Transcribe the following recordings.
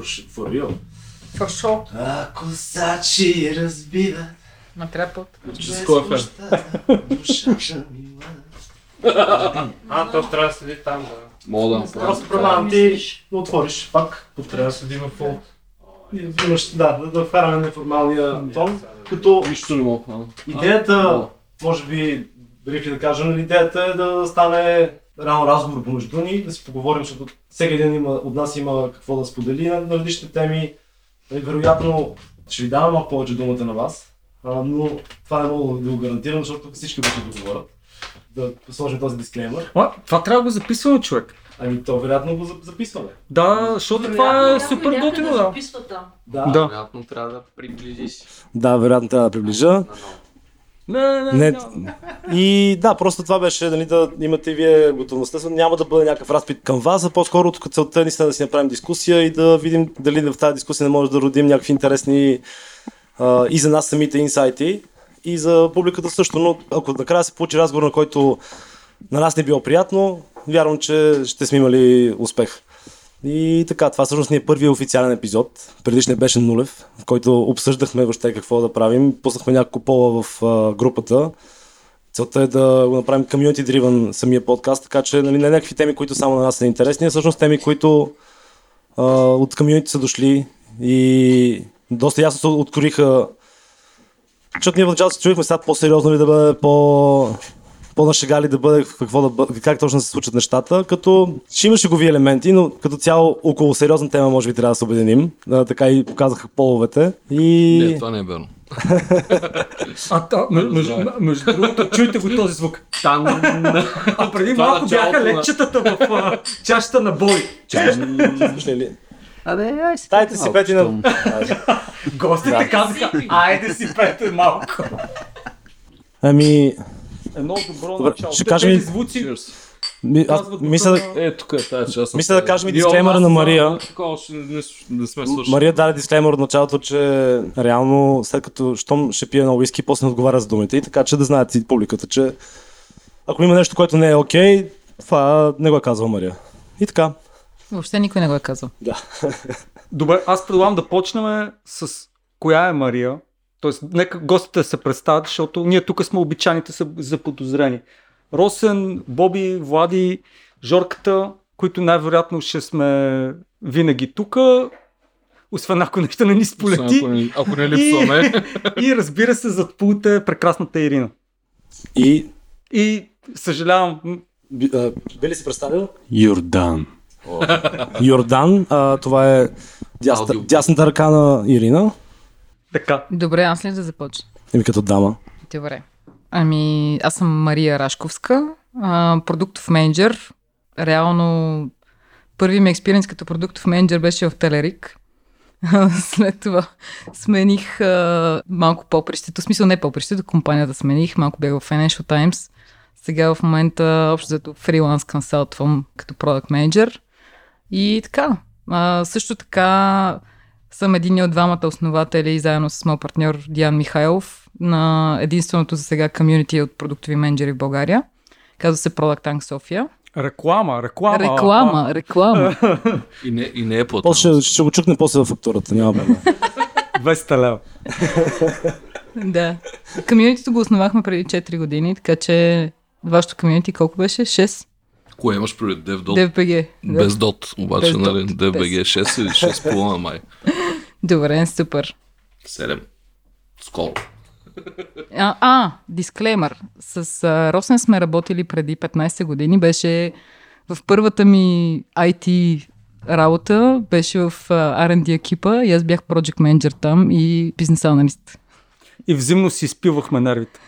For, for real. For sure. Ако сачи разбиват Ма трябва е фен? мощта, душата. А, то трябва да седи там, да. Мога да направя. Просто предлагам ти да отвориш пак. Трябва да седи в фол. И имаш, да, да, да вкараме неформалния тон. Като Нищо не мога. а. идеята, може би, брифли да кажа, нали, идеята е да стане реално разговор помежду ни, да си поговорим, защото всеки един има, от нас има какво да сподели на, на различните теми. И вероятно ще ви давам малко повече думата на вас, а, но това не мога да го гарантирам, защото всички ще да говорят. Да сложим този дисклеймер. А, това трябва да го записваме, човек. Ами то вероятно го за- записваме. Да, защото това е супер готино, да. Да. Да. Вероятно трябва да приближиш. Да, вероятно трябва да приближа. Не, не, Не, не. и да, просто това беше нали, да имате вие готовността. Няма да бъде някакъв разпит към вас, а по-скоро целта е наистина да си направим дискусия и да видим дали в тази дискусия не може да родим някакви интересни а, и за нас самите инсайти, и за публиката също. Но ако накрая се получи разговор, на който на нас не е било приятно, вярвам, че ще сме имали успех. И така, това всъщност ни е първият официален епизод. Предишният беше нулев, в който обсъждахме въобще какво да правим. Пуснахме няколко пола в а, групата. Целта е да го направим community driven самия подкаст, така че нали, не някакви теми, които само на нас са интересни, а всъщност теми, които а, от комьюнити са дошли и доста ясно се откроиха. Защото ние в началото се чуихме сега по-сериозно ли да бъде по по-нашегали да бъде, какво да бъде, как точно се случат нещата, като ще има шегови елементи, но като цяло около сериозна тема може би трябва да се обединим. А, така и показаха половете. И... Не, това не е верно. А, та, между, между другото, чуйте го този звук. Там. А преди Това малко бяха на- лечетата в а, чашата на бой. Ли? Абе, ай си. Дайте си пети на... Гостите казаха, айде си пете малко. Ами, Едно добро начало. ще кажем тези звуци ми, аз, казват мисля, на- Е, тук е тази част. Мисля да кажем и дисклеймера на Мария. Такова още не, не сме свършили. Мария даде дисклеймер от началото, че реално след като щом ще пие на уиски, после не отговаря за думите. И така, че да знаят и публиката, че ако има нещо, което не е окей, това не го е казва Мария. И така. Въобще никой не го е казал. Да. Добре, аз предлагам да почнем с коя е Мария. Тоест, нека гостите се представят, защото ние тук сме обичайните са за подозрени. Росен, Боби, Влади, Жорката, които най-вероятно ще сме винаги тук, освен ако нещо не ни сполети. Ако не, ако не липсваме. И разбира се, зад пулта е прекрасната Ирина. И И съжалявам, би, а, би ли си представил? Йордан. Йордан, а, това е дясната ръка на Ирина. Така. Добре, аз ли да започна? Еми като дама. Добре. Ами, аз съм Мария Рашковска, а, продуктов менеджер. Реално, първи ми експириенс като продуктов менеджер беше в Телерик. След това смених а, малко попрището, в смисъл не попрището, компанията смених, малко бях в Financial Times. Сега в момента общо зато фриланс консалтвам като продукт менеджер. И така. А, също така съм един от двамата основатели, заедно с моят партньор Диан Михайлов, на единственото за сега комюнити от продуктови менеджери в България. Казва се Product Tank София. Реклама, реклама. Реклама, реклама. И не, и не е платено. После ще, го чукне после във фактурата, няма проблем. 200 лева. да. Комюнитито го основахме преди 4 години, така че вашето комюнити колко беше? 6? Кое имаш пред DevDot? Да. Без дот, обаче, Без нали? дот, DevBG 6 или 6 половина май. Добре, супер. 7. Скоро. А, а дисклеймер. С а, Росен сме работили преди 15 години. Беше в първата ми IT работа, беше в а, R&D екипа и аз бях project менеджер там и бизнес аналист. И взаимно си изпивахме нервите.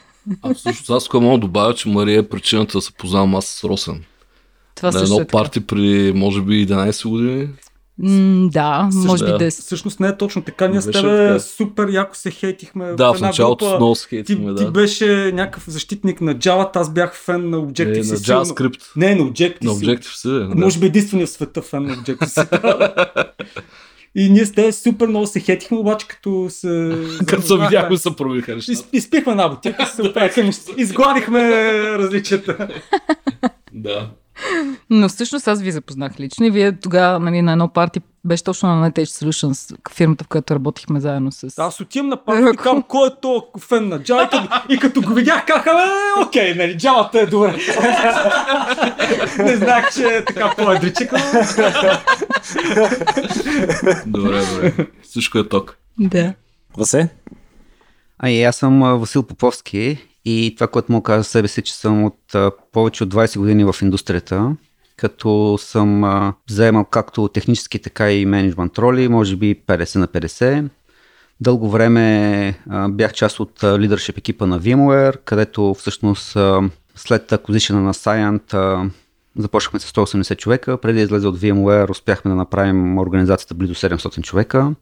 А всъщност аз мога да добавя, че Мария е причината да се познавам аз с Росен. Това На едно е парти при, може би, 11 години. М, да, може би да. 10. Всъщност не е точно така. Ние с тебе така. супер яко се хейтихме. Да, в една началото група. много се Ти, хейтихме, ти да. беше някакъв защитник на Java, аз бях фен на Е, Objective-C. на силно. JavaScript. Не, на Objective-C. На Objective-C. да. Може би единствения в света фен на Objective-C. И ние с те супер много се хетихме, обаче като се... Като се видяхме, се промениха нещата. Из, изпихме една бутилка, се неща. Изгладихме различията. Да. Но всъщност аз ви запознах лично и вие тогава нали, на едно парти беше точно на Netage Solutions, фирмата, в която работихме заедно с... Аз отивам на парти и казвам, кой е то фен на Java и като, и го видях, казах, е, окей, нали, Java е добре. Не знаех, че е така по-едричек. Добре, добре. Всичко е ток. Да. Васе? Ами, аз съм а, Васил Поповски и това, което да кажа за себе си, че съм от а, повече от 20 години в индустрията, като съм а, заемал както технически, така и менеджмент роли, може би 50 на 50. Дълго време а, бях част от а, лидершип екипа на VMware, където всъщност а, след акузишена на Scient а, започнахме с 180 човека. Преди да излезе от VMware успяхме да направим организацията близо 700 човека.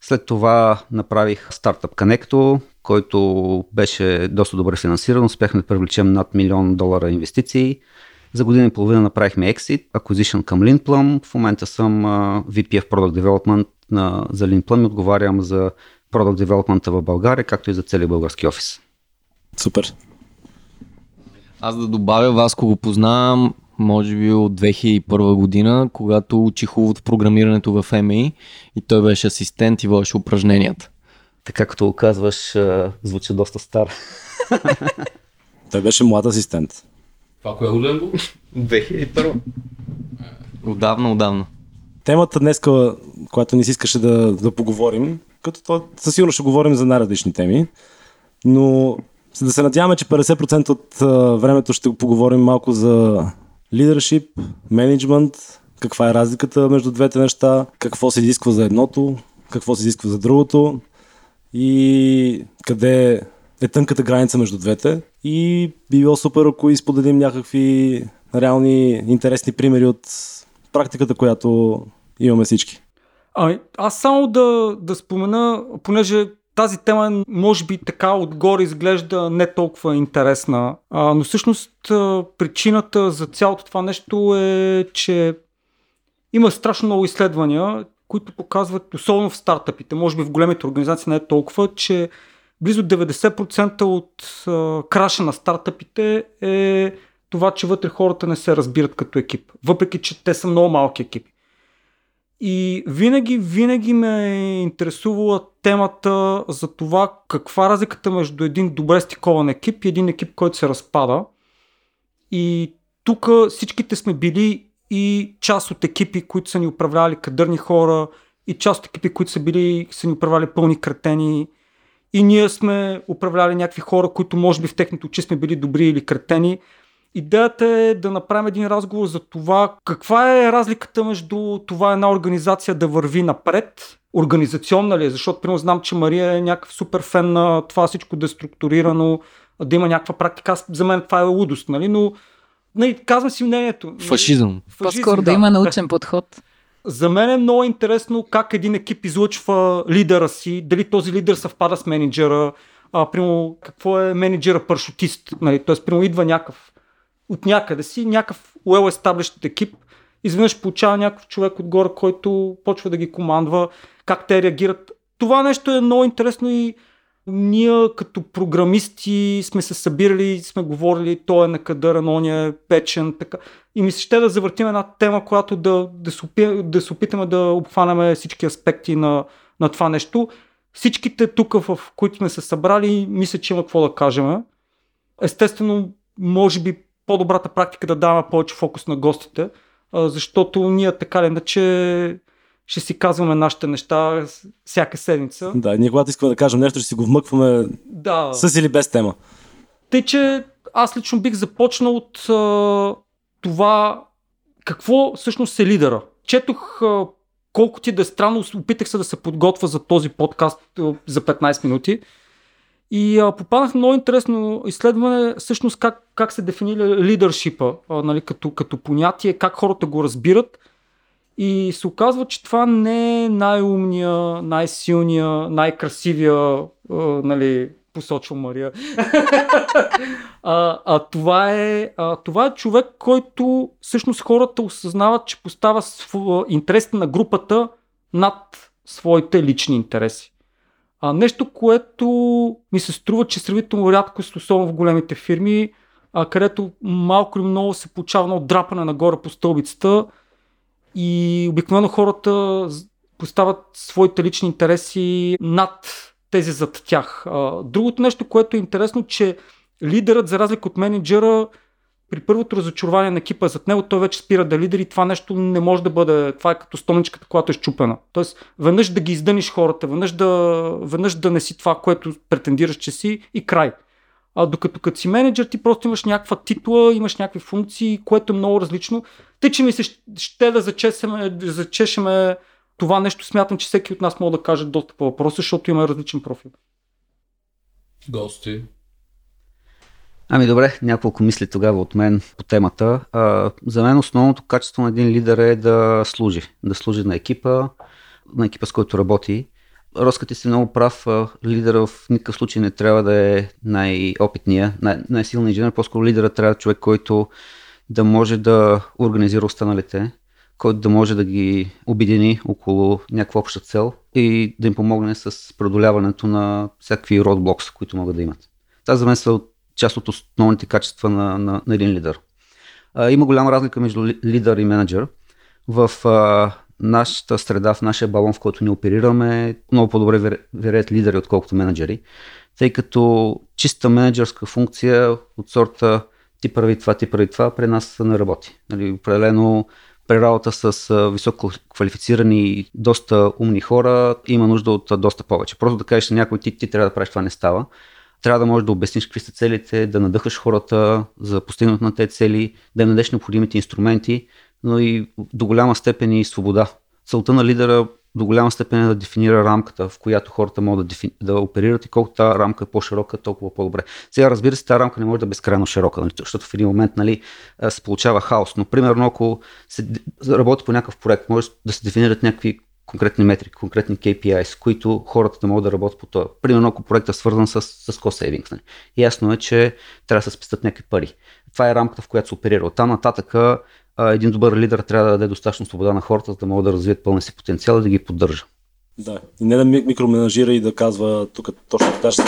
След това направих стартъп Connecto, който беше доста добре финансиран. Успяхме да привлечем над милион долара инвестиции. За година и половина направихме Exit, Acquisition към Linplum. В момента съм VP of Product Development на, за Linplum и отговарям за Product Development в България, както и за целия български офис. Супер. Аз да добавя, Васко го познавам, може би от 2001 година, когато учих в програмирането в MI и той беше асистент и водеше упражненията. Така като го казваш, звучи доста стар. Той беше млад асистент. Това кое годен го? 2001. Отдавна, отдавна. Темата днес, която ни си искаше да, да поговорим, като то със сигурност ще говорим за най-различни теми, но за да се надяваме, че 50% от а, времето ще го поговорим малко за лидершип, менеджмент, каква е разликата между двете неща, какво се изисква за едното, какво се изисква за другото и къде е тънката граница между двете. И би било супер, ако изподелим някакви реални интересни примери от практиката, която имаме всички. Ами, аз само да, да спомена, понеже тази тема може би така отгоре изглежда не толкова интересна, а, но всъщност причината за цялото това нещо е, че има страшно много изследвания, които показват, особено в стартъпите, може би в големите организации не е толкова, че близо 90% от а, краша на стартъпите е това, че вътре хората не се разбират като екип, въпреки че те са много малки екипи. И винаги, винаги ме е интересувала темата за това каква разликата между един добре стикован екип и един екип, който се разпада. И тук всичките сме били и част от екипи, които са ни управлявали кадърни хора, и част от екипи, които са, били, са ни управлявали пълни кретени. И ние сме управляли някакви хора, които може би в техните очи сме били добри или кретени. Идеята е да направим един разговор за това каква е разликата между това една организация да върви напред, организационна ли е, защото примерно знам, че Мария е някакъв супер фен на това всичко да е структурирано, да има някаква практика. Аз, за мен това е лудост, нали? но нали, казвам си мнението. Нали? Фашизъм. По-скоро да има научен подход. За мен е много интересно как един екип излъчва лидера си, дали този лидер съвпада с менеджера, а, прямо, какво е менеджера паршутист, нали? т.е. прямо идва някакъв от някъде си, някакъв well-established екип, изведнъж получава някакъв човек отгоре, който почва да ги командва, как те реагират. Това нещо е много интересно и ние като програмисти сме се събирали, сме говорили, той е накадърен, он е печен, така. И ми се ще да завъртим една тема, която да, да, се, опи, да се опитаме да обхванаме всички аспекти на, на това нещо. Всичките тук, в които сме се събрали, мисля, че има какво да кажем. Естествено, може би по-добрата практика да даваме повече фокус на гостите, защото ние така ли иначе ще си казваме нашите неща всяка седмица. Да, ние когато искаме да кажем нещо, ще си го вмъкваме да. с или без тема. Тъй, че аз лично бих започнал от а, това какво всъщност е лидера. Четох а, колко ти да е странно, опитах се да се подготвя за този подкаст а, за 15 минути. И а, попаднах много интересно изследване, всъщност как, как се дефинира лидършипа а, нали, като, като понятие, как хората го разбират. И се оказва, че това не е най-умния, най-силния, най-красивия, а, нали, посочва Мария. а, а, това, е, а, това е човек, който всъщност хората осъзнават, че поставя интересите на групата над своите лични интереси. А, нещо, което ми се струва, че сравнително рядко, особено в големите фирми, а, където малко или много се получава едно драпане нагоре по стълбицата и обикновено хората поставят своите лични интереси над тези зад тях. Другото нещо, което е интересно, че лидерът, за разлика от менеджера, при първото разочарование на екипа зад него, той вече спира да лидери. Това нещо не може да бъде. Това е като стомничката, която е щупена. Тоест, веднъж да ги издъниш хората, веднъж да, веднъж да не си това, което претендираш, че си и край. А докато като си менеджер, ти просто имаш някаква титла, имаш някакви функции, което е много различно. Тъй, че ми се ще да зачесеме, зачешеме това нещо, смятам, че всеки от нас може да каже доста по въпроса, защото има различен профил. Гости. Ами добре, няколко мисли тогава от мен по темата. А, за мен основното качество на един лидер е да служи. Да служи на екипа, на екипа с който работи. Роска ти си много прав, лидера в никакъв случай не трябва да е най-опитния, най- най-силният инженер, по-скоро лидера трябва е човек, който да може да организира останалите, който да може да ги обедини около някаква обща цел и да им помогне с преодоляването на всякакви родблокс, които могат да имат. Това за мен са част от основните качества на, на, на един лидер. А, има голяма разлика между ли- лидер и менеджер. В а, нашата среда, в нашия балон, в който ни оперираме, много по-добре вер- вереят лидери, отколкото менеджери, тъй като чиста менеджерска функция от сорта ти прави това, ти прави това, при нас не работи. Нали, определено при работа с високо квалифицирани и доста умни хора има нужда от доста повече. Просто да кажеш на някой ти, ти трябва да правиш това не става. Трябва да можеш да обясниш какви са целите, да надъхаш хората за постигането на тези цели, да им дадеш необходимите инструменти, но и до голяма степен и свобода. Целта на лидера до голяма степен е да дефинира рамката, в която хората могат да, дефи... да оперират и колкото тази рамка е по-широка, толкова по-добре. Сега, разбира се, тази рамка не може да е безкрайно широка, нали, защото в един момент нали, се получава хаос. Но, примерно, ако се работи по някакъв проект, може да се дефинират някакви конкретни метрики, конкретни KPI, с които хората да могат да работят по това. Примерно, ако проектът е свързан с, с cost savings. Нали. Ясно е, че трябва да се спестят някакви пари. Това е рамката, в която се оперира. От там нататък а, един добър лидер трябва да даде достатъчно свобода на хората, за да могат да развият пълния си потенциал и да ги поддържа. Да. И не да ми- микроменажира и да казва тук точно така ще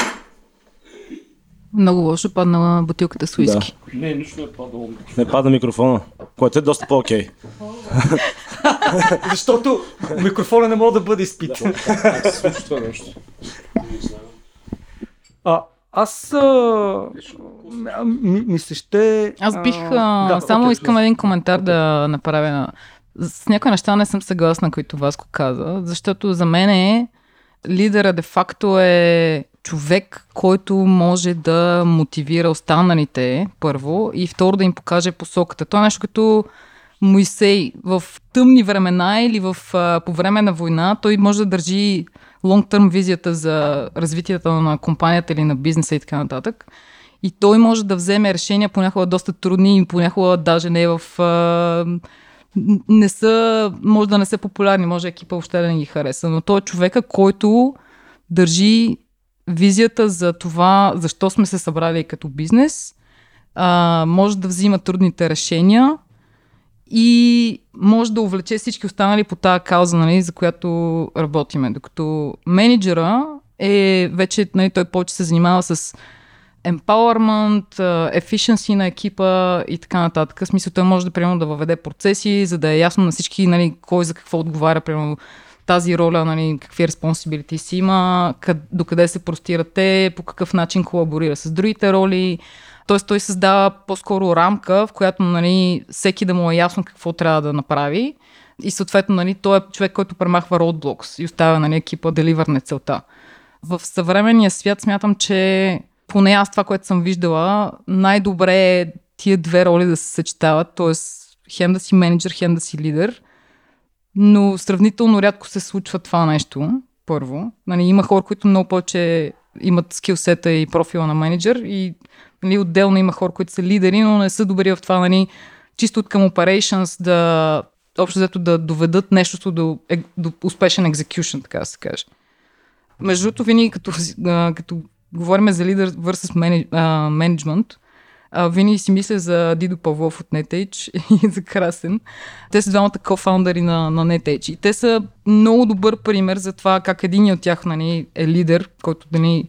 Много лошо падна бутилката с уиски. Не, нищо не е падало. Не пада микрофона, което е доста по-окей. Защото микрофона не може да бъде изпит. Как се това нещо? А, аз а, ми, ми се ще... Аз бих а, да, само окей, искам един коментар да направя. С някои неща не съм съгласна, които Васко каза, защото за мен е лидера де-факто е човек, който може да мотивира останалите, първо, и второ да им покаже посоката. Това е нещо като Моисей. В тъмни времена или в, а, по време на война той може да държи лонг-търм визията за развитието на компанията или на бизнеса и така нататък. И той може да вземе решения понякога доста трудни и понякога даже не е в... А, не са, може да не са популярни, може екипа въобще да не ги хареса, но той е човека, който държи визията за това, защо сме се събрали като бизнес, а, може да взима трудните решения и може да увлече всички останали по тази кауза, нали, за която работиме. Докато менеджера е вече, нали, той повече се занимава с empowerment, efficiency на екипа и така нататък. В смисъл, той може да, примерно, да въведе процеси, за да е ясно на всички нали, кой за какво отговаря, примерно, тази роля, нали, какви responsibilities си има, къд, докъде се простират те, по какъв начин колаборира с другите роли. Тоест той създава по-скоро рамка, в която нали, всеки да му е ясно какво трябва да направи. И съответно нали, той е човек, който премахва roadblocks и оставя нали, екипа да ливърне целта. В съвременния свят смятам, че поне аз това, което съм виждала, най-добре е тия две роли да се съчетават, т.е. хем да си менеджер, хем да си лидер, но сравнително рядко се случва това нещо, първо. Нали, има хора, които много повече имат скилсета и профила на менеджер и нали, отделно има хора, които са лидери, но не са добри в това, нали, чисто от към operations да общо взето да доведат нещо до, е, до успешен execution, така да се каже. Между другото, винаги като, като говорим за лидер versus менеджмент, винаги си мисля за Дидо Павлов от NetEdge и за Красен. Те са двамата кофаундъри на, на NetEdge. И те са много добър пример за това как един от тях нали, е лидер, който нали,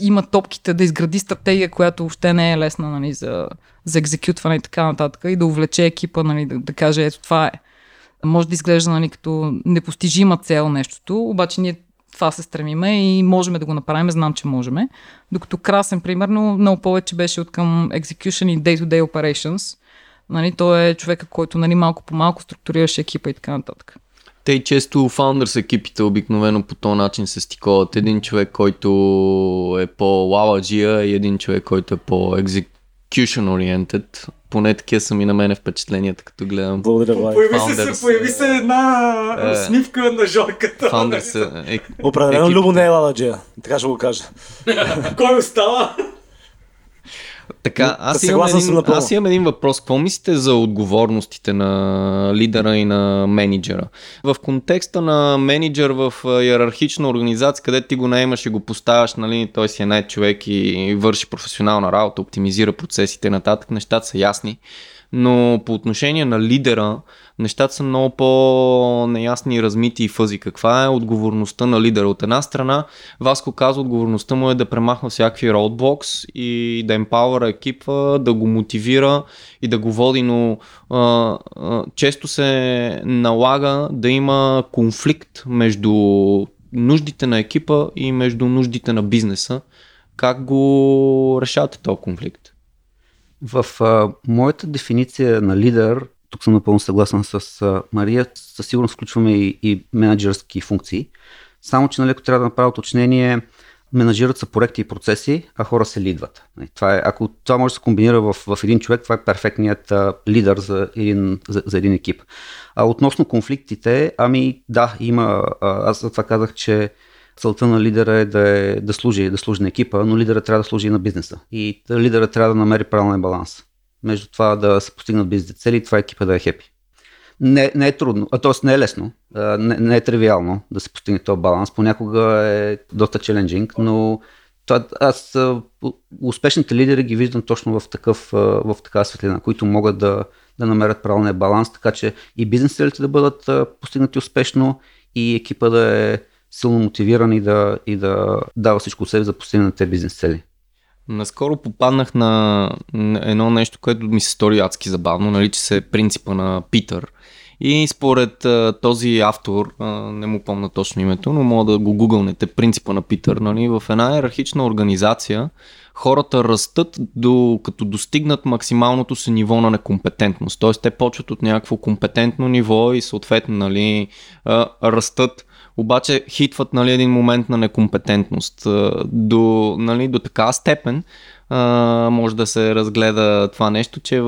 има топките да изгради стратегия, която въобще не е лесна нали, за, за екзекютване и така нататък и да увлече екипа, нали, да, да каже ето това е. Може да изглежда нали, като непостижима цел нещото, обаче ние това се стремиме и можем да го направим, знам, че можем. Докато красен, примерно, много повече беше от към execution и day-to-day operations. Нали, той е човека, който нали, малко по малко структурираше екипа и така нататък. Те и често founders екипите обикновено по този начин се стиковат. Един човек, който е по-лаладжия и един човек, който е по-execution oriented. Поне такива са ми на мене впечатленията, като гледам. Благодаря, Влай. Появи Founders. се, появи се една Е. усмивка на Жорката. Founders е, Определено екип. Любо не е Лададжия. Така ще го кажа. Кой остава? Така, аз имам, Съгласен съм един, напълно. аз имам един въпрос. Какво мислите за отговорностите на лидера и на менеджера? В контекста на менеджер в иерархична организация, където ти го наемаш и го поставяш, нали, той си е най човек и върши професионална работа, оптимизира процесите нататък, нещата са ясни. Но по отношение на лидера, нещата са много по-неясни размити и фъзи. Каква е отговорността на лидера? От една страна, Васко казва, отговорността му е да премахва всякакви роудблокс и да емпауъра екипа, да го мотивира и да го води, но а, а, често се налага да има конфликт между нуждите на екипа и между нуждите на бизнеса. Как го решавате този конфликт? В а, моята дефиниция на лидер, тук съм напълно съгласен с а, Мария, със сигурност включваме и, и менеджерски функции. Само, че ако трябва да направя уточнение, менеджират са проекти и процеси, а хора се лидват. Нали, Това е, ако това може да се комбинира в, в един човек, това е перфектният а, лидер за един, за, за един екип. А относно конфликтите, ами да, има. А, аз за това казах, че целта на лидера е да, е да, служи, да служи на екипа, но лидера трябва да служи и на бизнеса. И лидера трябва да намери правилен баланс между това да се постигнат бизнес цели и това екипа да е хепи. Не, не е трудно, а т.е. не е лесно, не, не е тривиално да се постигне този баланс. Понякога е доста челенджинг, но това, аз успешните лидери ги виждам точно в, такъв, в такава светлина, които могат да, да намерят правилния баланс, така че и бизнес целите да бъдат постигнати успешно и екипа да е силно мотивиран и да, и да дава всичко от себе за постигане на тези бизнес цели. Наскоро попаднах на едно нещо, което ми се стори адски забавно, нарича се принципа на Питър. И според а, този автор, а, не му помня точно името, но мога да го гугълнете, принципа на Питър, нали, в една иерархична организация хората растат до, като достигнат максималното си ниво на некомпетентност. Тоест те почват от някакво компетентно ниво и съответно нали, а, растат обаче хитват нали, един момент на некомпетентност. До, нали, до така степен може да се разгледа това нещо, че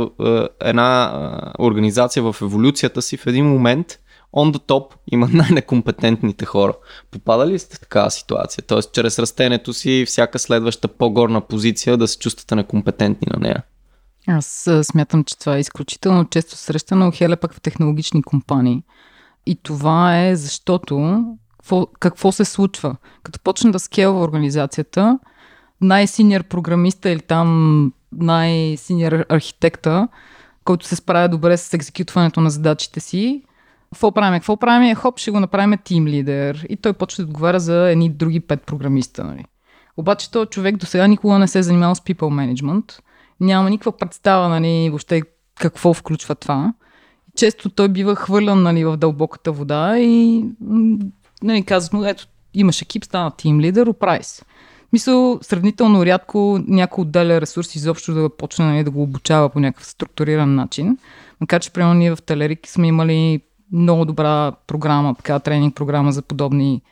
една организация в еволюцията си в един момент on the top има най-некомпетентните хора. Попада ли сте в такава ситуация? Тоест, чрез растенето си, всяка следваща по-горна позиция да се чувствате некомпетентни на нея. Аз смятам, че това е изключително често срещано, хеле пък в технологични компании. И това е защото какво, какво се случва? Като почне да скелва организацията, най-синьор програмиста или там най-синьор архитекта, който се справя добре с екзекютването на задачите си, какво правим? Какво правим? Хоп, ще го направим тим лидер. И той почва да отговаря за едни други пет програмиста. Нали? Обаче този човек до сега никога не се е занимавал с people management. Няма никаква представа нали, въобще какво включва това. Често той бива хвърлян нали, в дълбоката вода и нали, казват му, ето, имаш екип, стана тим лидер, оправи се. Мисъл, сравнително рядко някой отделя ресурс изобщо да почне нали, да го обучава по някакъв структуриран начин. Макар че, примерно, ние в Телерик сме имали много добра програма, така, тренинг програма за подобни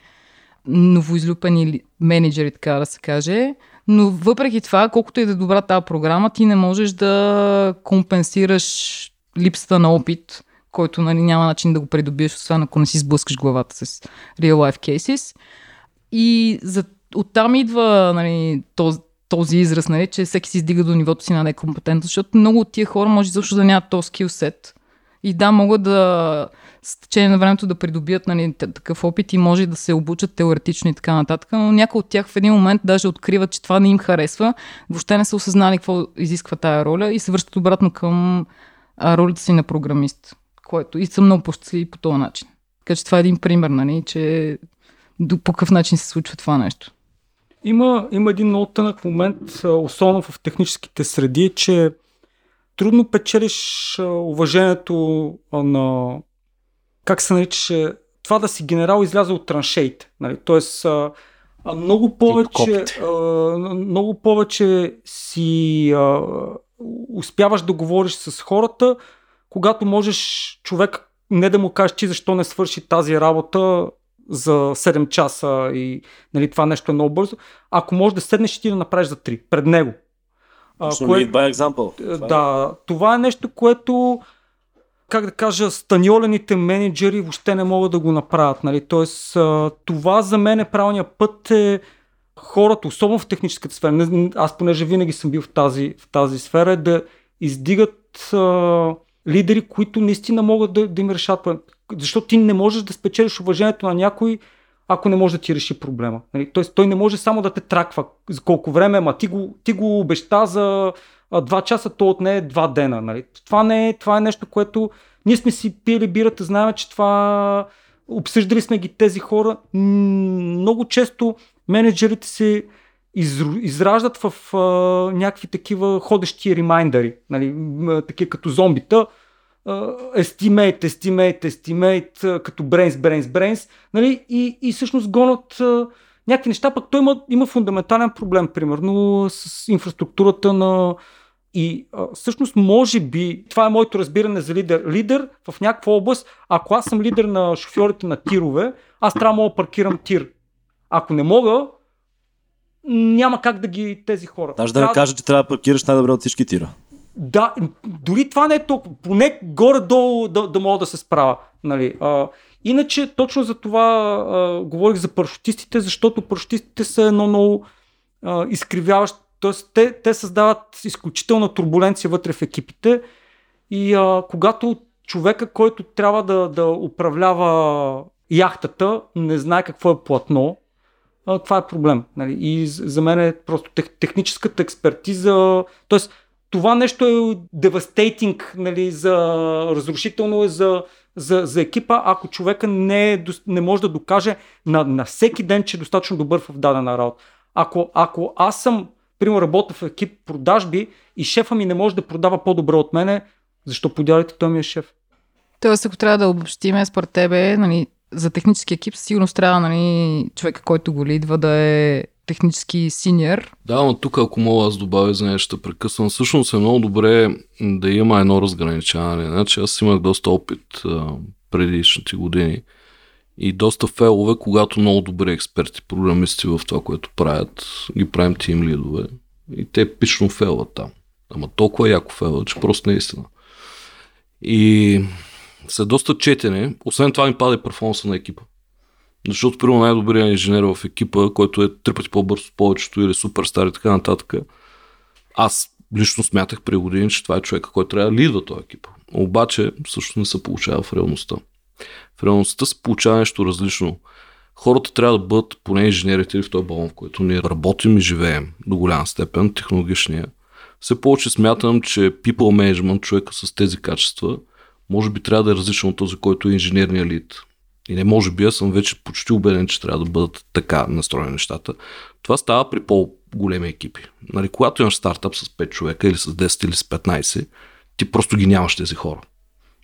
новоизлюпени менеджери, така да се каже. Но въпреки това, колкото и да е добра тази програма, ти не можеш да компенсираш липсата на опит, който нали, няма начин да го придобиеш, освен ако не си сблъскаш главата с real life cases. И за, оттам идва нали, този, този израз, нали, че всеки си издига до нивото си на некомпетентност, защото много от тия хора може защо да нямат този скилсет. И да, могат да с течение на времето да придобият нали, такъв опит и може да се обучат теоретично и така нататък, но някои от тях в един момент даже откриват, че това не им харесва, въобще не са осъзнали какво изисква тая роля и се връщат обратно към ролята си на програмист, което и са много по-щастливи по този начин. Така че това е един пример, нали, че до, по какъв начин се случва това нещо. Има, има един много тънък момент, особено в техническите среди, че трудно печелиш уважението на, как се наричаше, това да си генерал изляза от траншеите. Нали? Тоест, много повече, много повече си успяваш да говориш с хората, когато можеш човек не да му кажеш ти защо не свърши тази работа за 7 часа и нали, това нещо е много бързо, ако можеш да седнеш и ти да направиш за 3 пред него. Точно lead by example. е, е. да, това е нещо, което как да кажа, станьолените менеджери въобще не могат да го направят. Нали? Тоест, това за мен е правилният път е хората, особено в техническата сфера, аз понеже винаги съм бил в тази, в тази сфера, е да издигат лидери, които наистина могат да, да им решат проблем. Защото ти не можеш да спечелиш уважението на някой, ако не може да ти реши проблема. Нали? Тоест, той не може само да те траква за колко време, ама ти го, ти го обеща за два часа, то отне е два дена. Нали? Това, не е, това е нещо, което ние сме си пили бирата, знаем, че това обсъждали сме ги тези хора. Много често менеджерите изру- израждат в а, някакви такива ходещи ремайндъри, нали, такива като зомбита, estimate, estimate, а, като brains, brains, brains, нали, и, и всъщност гонят а, някакви неща, пък той има, има фундаментален проблем, примерно с инфраструктурата на и а, всъщност може би, това е моето разбиране за лидер. Лидер в някаква област, ако аз съм лидер на шофьорите на тирове, аз трябва да паркирам тир. Ако не мога, няма как да ги тези хора. Даже да не кажа, че трябва да паркираш най-добре от всички тира. да, дори това не е толкова. Поне горе-долу да, да мога да се справя. Нали. А, иначе, точно за това а, говорих за парашутистите, защото парашутистите са едно много а, изкривяващо. Тоест, те, те създават изключителна турбуленция вътре в екипите и а, когато човека, който трябва да, да управлява яхтата, не знае какво е платно, това е проблем. Нали? И за мен е просто тех, техническата експертиза, т.е. това нещо е девастейтинг, нали, за, разрушително е за, за, за екипа, ако човека не, е, не може да докаже на, на всеки ден, че е достатъчно добър в дадена работа. Ако, ако аз съм, примерно, работя в екип продажби и шефа ми не може да продава по-добре от мене, защо подявате, той ми е шеф. Тоест, ако трябва да обобщиме според тебе, нали, за технически екип, със сигурност трябва нали, човека, който го лидва, да е технически синьор. Да, но тук ако мога аз добавя за нещо прекъсвам, всъщност е много добре да има едно разграничаване. Значи аз имах доста опит а, предишните години и доста фейлове, когато много добре експерти, програмисти в това, което правят, ги правим тим лидове и те пично фейлват там. Ама толкова яко фейлват, че просто не е истина. И след доста четене, освен това ми пада и перформанса на екипа. Защото, примерно, най-добрият инженер в екипа, който е три пъти по-бърз от повечето или суперстар и така нататък, аз лично смятах преди години, че това е човека, който трябва да лидва този екип. Обаче, също не се получава в реалността. В реалността се получава нещо различно. Хората трябва да бъдат, поне инженерите в този балон, в който ние работим и живеем до голяма степен, технологичния. Все повече смятам, че people management, човека с тези качества, може би трябва да е различен от този, който е инженерния лид. И не може би, аз съм вече почти убеден, че трябва да бъдат така настроени нещата. Това става при по-големи екипи. Нали, когато имаш стартъп с 5 човека или с 10 или с 15, ти просто ги нямаш тези хора.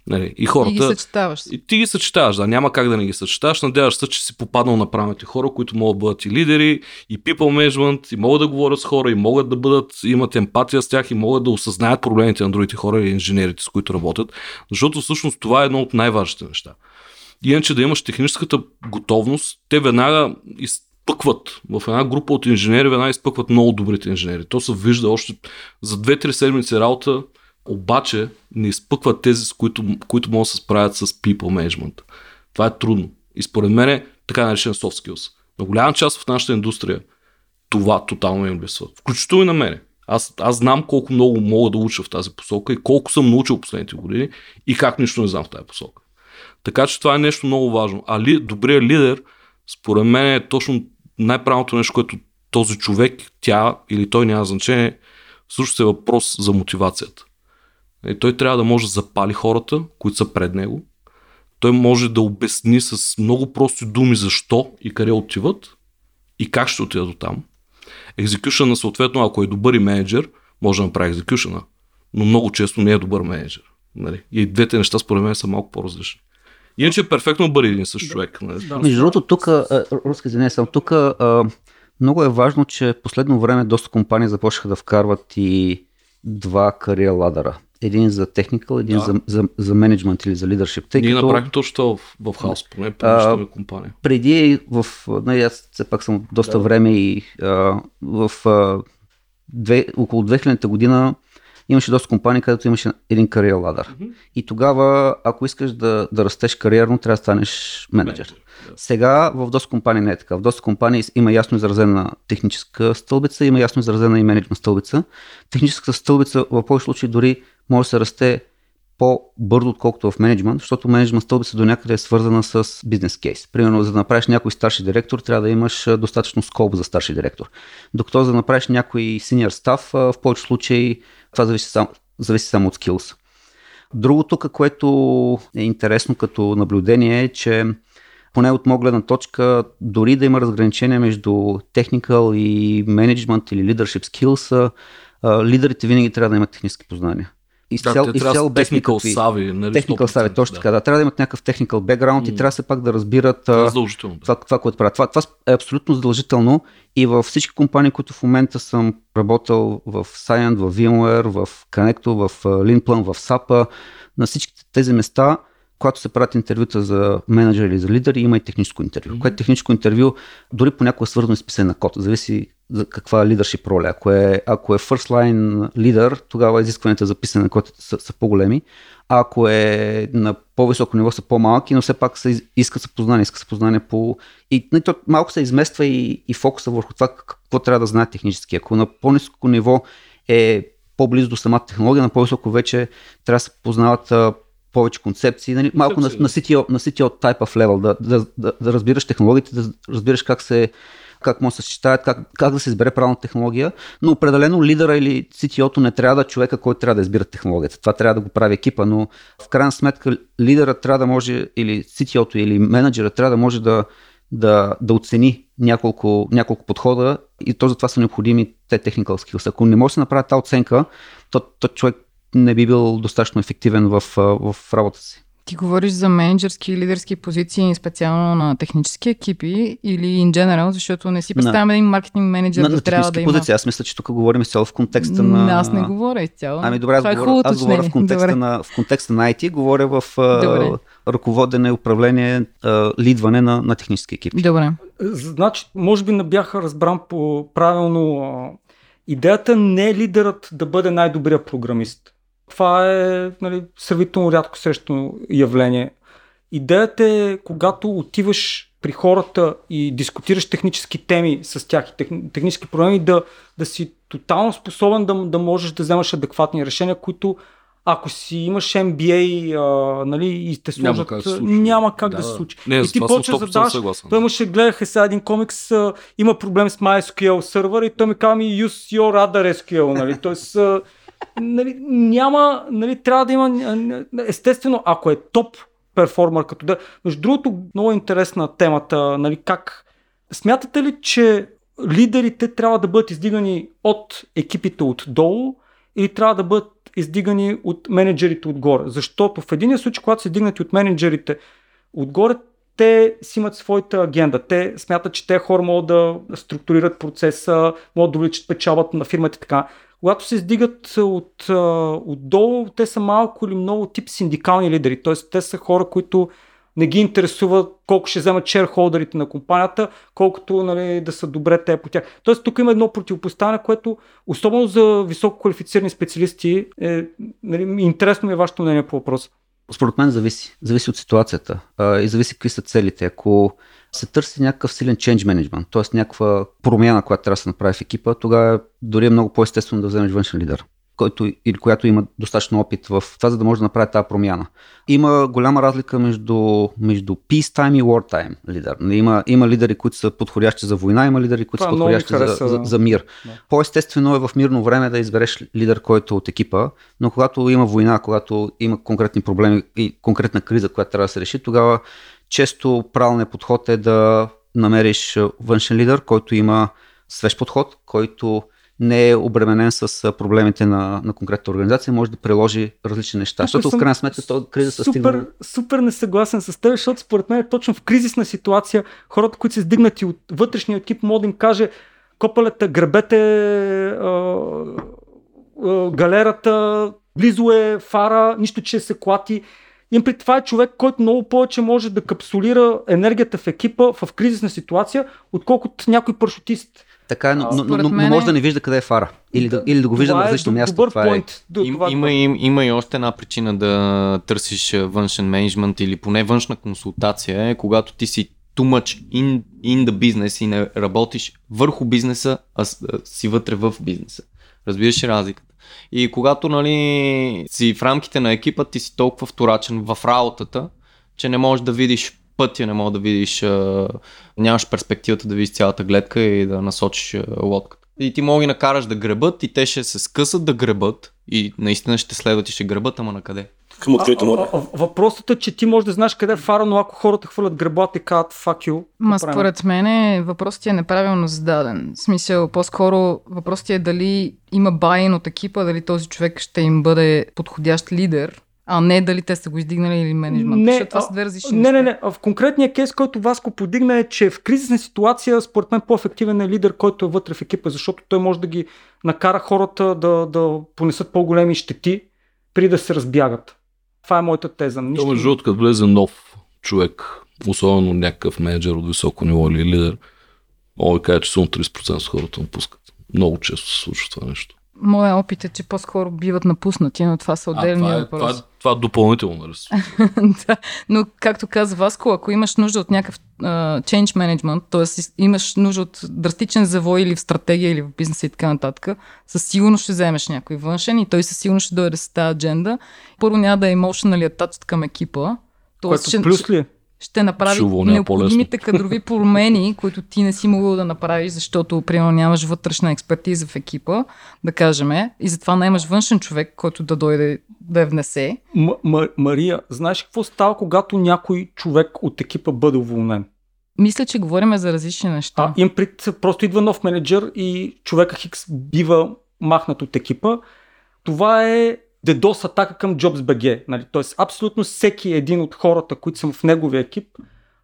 Нали, и хората... И ги съчетаваш. И ти ги съчетаваш, да, няма как да не ги съчетаваш. Надяваш се, че си попаднал на правилните хора, които могат да бъдат и лидери, и people management, и могат да говорят с хора, и могат да бъдат, имат емпатия с тях, и могат да осъзнаят проблемите на другите хора или инженерите, с които работят. Защото всъщност това е едно от най-важните неща. Иначе да имаш техническата готовност, те веднага изпъкват в една група от инженери, веднага изпъкват много добрите инженери. То се вижда още за 2-3 седмици работа, обаче не изпъкват тези, с които, които могат да се справят с people management. Това е трудно. И според мен е така наречен soft skills. На голяма част в нашата индустрия това тотално им липсва. Включително и на мене. Аз, аз знам колко много мога да уча в тази посока и колко съм научил последните години и как нищо не знам в тази посока. Така че това е нещо много важно. А ли, добрият лидер, според мен е точно най-правилното нещо, което този човек, тя или той няма значение, всъщност е въпрос за мотивацията. И той трябва да може да запали хората, които са пред него. Той може да обясни с много прости думи защо и къде отиват и как ще отидат до там. Екзекюшъна, съответно, ако е добър и менеджер, може да направи екзекюшъна. Но много често не е добър менеджер. Нали? И двете неща, според мен, са малко по-различни. Иначе е перфектно бъде един същ човек. Нали? Между другото, тук, а, руска извиня, съм тук, много е важно, че в последно време доста компании започнаха да вкарват и два кариер ладъра. Един за техникал, един Да. за, за, за менеджмент или за лидершип. Тъй Ние като направихме точно в, в хаос, поне ми компания. преди в, нали, аз все пак съм доста време и а, в а, две, около 2000 година имаше доста компании, където имаше един кариер ладър. И тогава, ако искаш да, да растеш кариерно, трябва да станеш менеджер. Сега в доста компании не е така. В доста компании има ясно изразена техническа стълбица, има ясно изразена и менеджмент стълбица. Техническата стълбица в повече случаи дори може да се расте по-бързо, отколкото в менеджмент, защото менеджмент стълбица до някъде е свързана с бизнес кейс. Примерно, за да направиш някой старши директор, трябва да имаш достатъчно скоп за старши директор. Докато за да направиш някой senior став, в повече случаи това зависи само, зависи само от скилс. Друго тук, което е интересно като наблюдение е, че поне от моя гледна точка, дори да има разграничение между technical и management или leadership skills, лидерите винаги трябва да имат технически познания. Изцяло, да, с без техникъл никакви... сави. Нали, savvy, 100%, точно така. Да, трябва да имат някакъв technical background и трябва все пак да разбират Това е да. това, това, което правят. Това, това е абсолютно задължително и във всички компании, които в момента съм работил в Scient, в VMware, в Connecto, в Linplan, в SAP, на всичките тези места, когато се правят интервюта за менеджер или за лидер, има и техническо интервю. Mm-hmm. Което техническо интервю дори понякога е свързано с писане на код. Зависи за каква лидершип роля. Ако е, ако е first line лидер, тогава изискванията за писане на код са, са по-големи. А ако е на по-високо ниво са по-малки, но все пак се иска се познание, иска се познание по... И нали, то малко се измества и, и фокуса върху това какво трябва да знае технически. Ако на по-низко ниво е по-близо до самата технология, на по-високо вече трябва да се познават а, повече концепции, нали? малко на, на, CTO, на CTO type of level, да, да, да, да разбираш технологиите, да разбираш как се как може да се съчетаят, как, как да се избере правилна технология, но определено лидера или CTO-то не трябва да е човека, който трябва да избира технологията. Това трябва да го прави екипа, но в крайна сметка лидерът трябва да може, или CTO-то, или менеджера трябва да може да, да, да оцени няколко, няколко подхода и то за това са необходими те technical skills. Ако не може да се направи тази оценка, то, то човек не би бил достатъчно ефективен в, в работата си. Ти говориш за менеджерски и лидерски позиции, специално на технически екипи или in general, защото не си представяме един маркетинг менеджер На, да на трябва да има. позиции. Аз мисля, че тук говорим изцяло в контекста на... Аз не говоря изцяло. Ами добре, аз, Това е говоря, аз говоря в контекста, Добре. на, в контекста на IT, говоря в Добре. а, ръководене, управление, а, лидване на, на технически екипи. Добре. Значи, може би не бях разбран по правилно. Идеята не е лидерът да бъде най-добрия програмист. Това е нали, сравнително рядко срещано явление. Идеята е, когато отиваш при хората и дискутираш технически теми с тях и тех, технически проблеми, да, да си тотално способен да, да можеш да вземаш адекватни решения, които ако си имаш MBA а, нали, и те Няма сложат, как се няма как да, Да, се случи. Не, и ти почваш да 100% задаваш той имаше, гледах сега един комикс, а, има проблем с MySQL сервер и той ми казва ми use your other SQL, нали, Тоест, нали, няма, нали, трябва да има, естествено, ако е топ перформер като да. Между другото, много интересна темата, нали, как смятате ли, че лидерите трябва да бъдат издигани от екипите отдолу или трябва да бъдат издигани от менеджерите отгоре? Защото в един случай, когато са издигнати от менеджерите отгоре, те си имат своята агенда. Те смятат, че те хора могат да структурират процеса, могат да увеличат печалбата на фирмата и така. Когато се издигат от, отдолу, те са малко или много тип синдикални лидери. Т.е. те са хора, които не ги интересува колко ще вземат шерхолдерите на компанията, колкото нали, да са добре те по тях. Тоест тук има едно противопоставяне, което особено за високо квалифицирани специалисти е, нали, интересно ми е вашето мнение по въпроса. Според мен зависи. Зависи от ситуацията а, и зависи какви са целите. Ако се търси някакъв силен change management, т.е. някаква промяна, която трябва да се направи в екипа, тогава дори е много по-естествено да вземеш външен лидер който или която има достатъчно опит в това, за да може да направи тази промяна. Има голяма разлика между, между peacetime и wartime лидер. Има, има лидери, които са подходящи за война, има лидери, които Това са подходящи за, хареса, за, за мир. Да. По-естествено е в мирно време да избереш лидер, който е от екипа, но когато има война, когато има конкретни проблеми и конкретна криза, която трябва да се реши, тогава често правилният подход е да намериш външен лидер, който има свеж подход, който не е обременен с проблемите на, на конкретната организация, може да приложи различни неща. Тук Защото в крайна сметка то криза се стигна. Супер, супер несъгласен с теб, защото според мен точно в кризисна ситуация хората, които са издигнати от вътрешния екип, може да им каже копалета, гребете а, а, галерата, близо е фара, нищо, че се клати. Им при това е човек, който много повече може да капсулира енергията в екипа в кризисна ситуация, отколкото някой парашутист. Така е, но, но, но, но, може е- да не вижда къде е фара. Или да, или да го вижда на е различно д- място. Добър Това е. Им, това- има, им, има и още една причина да търсиш външен менеджмент или поне външна консултация е когато ти си too much in, in the business и не работиш върху бизнеса, а, си вътре в бизнеса. Разбираш ли разликата? И когато нали, си в рамките на екипа, ти си толкова вторачен в работата, че не можеш да видиш пътя, не можеш да видиш, нямаш перспективата да видиш цялата гледка и да насочиш лодката. И ти мога ги накараш да гребат и те ще се скъсат да гребат и наистина ще следват и ще гребат, ама на къде? Към открито море. Въпросът е, че ти можеш да знаеш къде е фара, но ако хората хвърлят гребата и казват fuck you. Ма според мен въпросът ти е неправилно зададен. В смисъл, по-скоро въпросът ти е дали има байн от екипа, дали този човек ще им бъде подходящ лидер, а не дали те са го издигнали или менеджмент. Не, Защото това са две различни Не, не, не. В конкретния кейс, който Васко подигна е, че в кризисна ситуация, според мен по-ефективен е лидер, който е вътре в екипа, защото той може да ги накара хората да, да понесат по-големи щети, при да се разбягат. Това е моята теза. Нищо... между другото, като влезе нов човек, особено някакъв менеджер от високо ниво или лидер, мога да кажа, че само 30% от хората напускат. Много често се случва това нещо. Моя опит е, че по-скоро биват напуснати, но това са отделни това, е, въпроси. това, е- това е допълнително. Да, но както каза Васко, ако имаш нужда от някакъв uh, change management, т.е. имаш нужда от драстичен завой или в стратегия, или в бизнеса и така нататък, със сигурност ще вземеш някой външен и той със сигурност ще дойде с тази адженда. Първо няма да е emotionally attached към екипа, Което т.е. ще, плюс ли? е? Ще направи уволня необходимите кадрови промени, които ти не си могъл да направиш, защото, примерно, нямаш вътрешна експертиза в екипа, да кажем, и затова нямаш външен човек, който да дойде да я внесе. М- М- Мария, знаеш какво става, когато някой човек от екипа бъде уволнен? Мисля, че говорим за различни неща. А, им пред, просто идва нов менеджер и човека Хикс бива махнат от екипа. Това е DDoS атака към JobsBG. Нали? Тоест, абсолютно всеки един от хората, които са в неговия екип,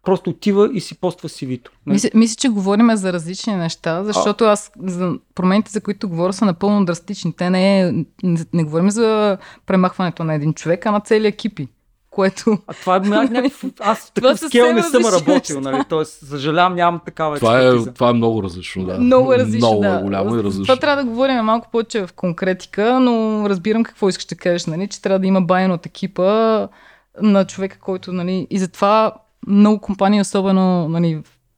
просто отива и си поства CV-то. Нали? Мисля, мисля, че говорим за различни неща, защото аз за промените, за които говоря, са напълно драстични. Те не, е, не, не говорим за премахването на един човек, а на цели екипи. Което А това е ня- някакъв... Аз такъв скел не съм работил, нали? Тоест, съжалявам, нямам такава Това е, това е много различно. Да. много е различно. Много да. е голямо и За различно. Това трябва да говорим малко повече в конкретика, но разбирам какво искаш да кажеш, нали? че трябва да има байн от екипа на човека, който, нали, и затова много компании, особено нали,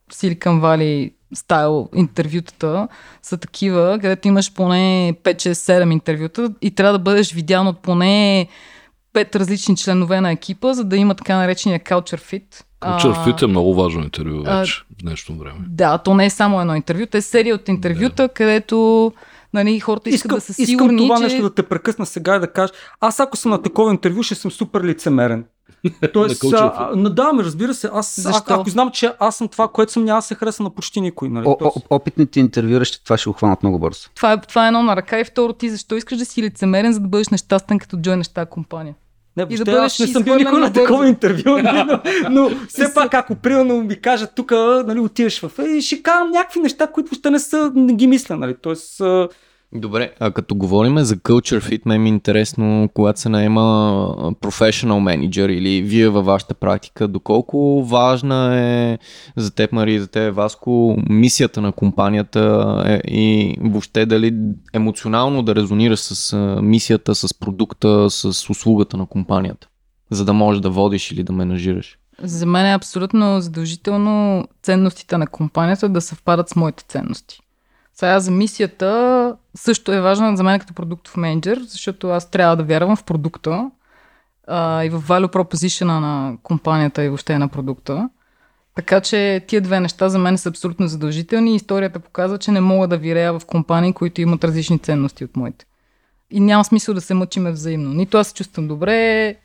в Silicon Valley стайл интервютата са такива, където имаш поне 5-6-7 интервюта и трябва да бъдеш видян от поне пет различни членове на екипа, за да има така наречения culture fit. Culture Fit е много важно интервю а, вече в днешно време. Да, то не е само едно интервю, те е серия от интервюта, където нали, хората искат Искам, да са искам сигурни, това че... нещо да те прекъсна сега и да кажа. Аз ако съм на такова интервю, ще съм супер лицемерен. Тоест, а, да, ме разбира се, аз Защо? а, ако знам, че аз съм това, което съм, няма да се хареса на почти никой. Нали? О, о, опитните интервюращи това ще го хванат много бързо. Това е, това е едно на ръка и второ ти защо искаш да си лицемерен, за да бъдеш нещастен като джойнеш тази компания. Не, да въобще, бъдеш аз не съм бил никой на такова интервю, нали, но, но все пак, ако примерно ми кажат тук, нали, отиваш в... Е, ще кажам някакви неща, които въобще не са, не ги мисля, нали, тоест... Добре, а като говорим за culture fit, ме ми е интересно, когато се наема professional manager или вие във вашата практика, доколко важна е за теб, Мари, за теб, Васко, мисията на компанията е, и въобще дали емоционално да резонираш с мисията, с продукта, с услугата на компанията, за да можеш да водиш или да менажираш. За мен е абсолютно задължително ценностите на компанията да съвпадат с моите ценности. Сега за мисията също е важна за мен като продуктов менеджер, защото аз трябва да вярвам в продукта а, и в value proposition на компанията и въобще на продукта. Така че тия две неща за мен са абсолютно задължителни и историята показва, че не мога да вирея в компании, които имат различни ценности от моите. И няма смисъл да се мъчиме взаимно. Нито аз се чувствам добре,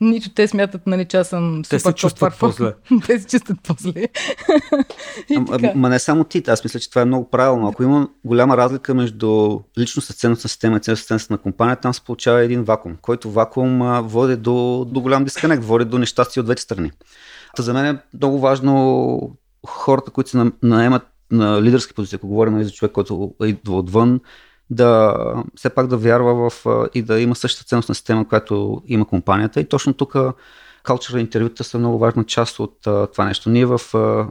Нито те смятат, нали, че аз съм Те се чувстват по-зле. те се чувстват по-зле. Ма не само ти, аз мисля, че това е много правилно. Ако има голяма разлика между личността ценностна система и ценността ценност на компания, там се получава един вакуум, който вакуум а, води до, до голям дисконект, води до нещастие от двете страни. Та за мен е много важно хората, които се на- наемат на лидерски позиции, ако говорим нали, за човек, който идва отвън, да все пак да вярва в и да има същата ценностна система, която има компанията. И точно тук cultural интервюта са много важна част от а, това нещо. Ние в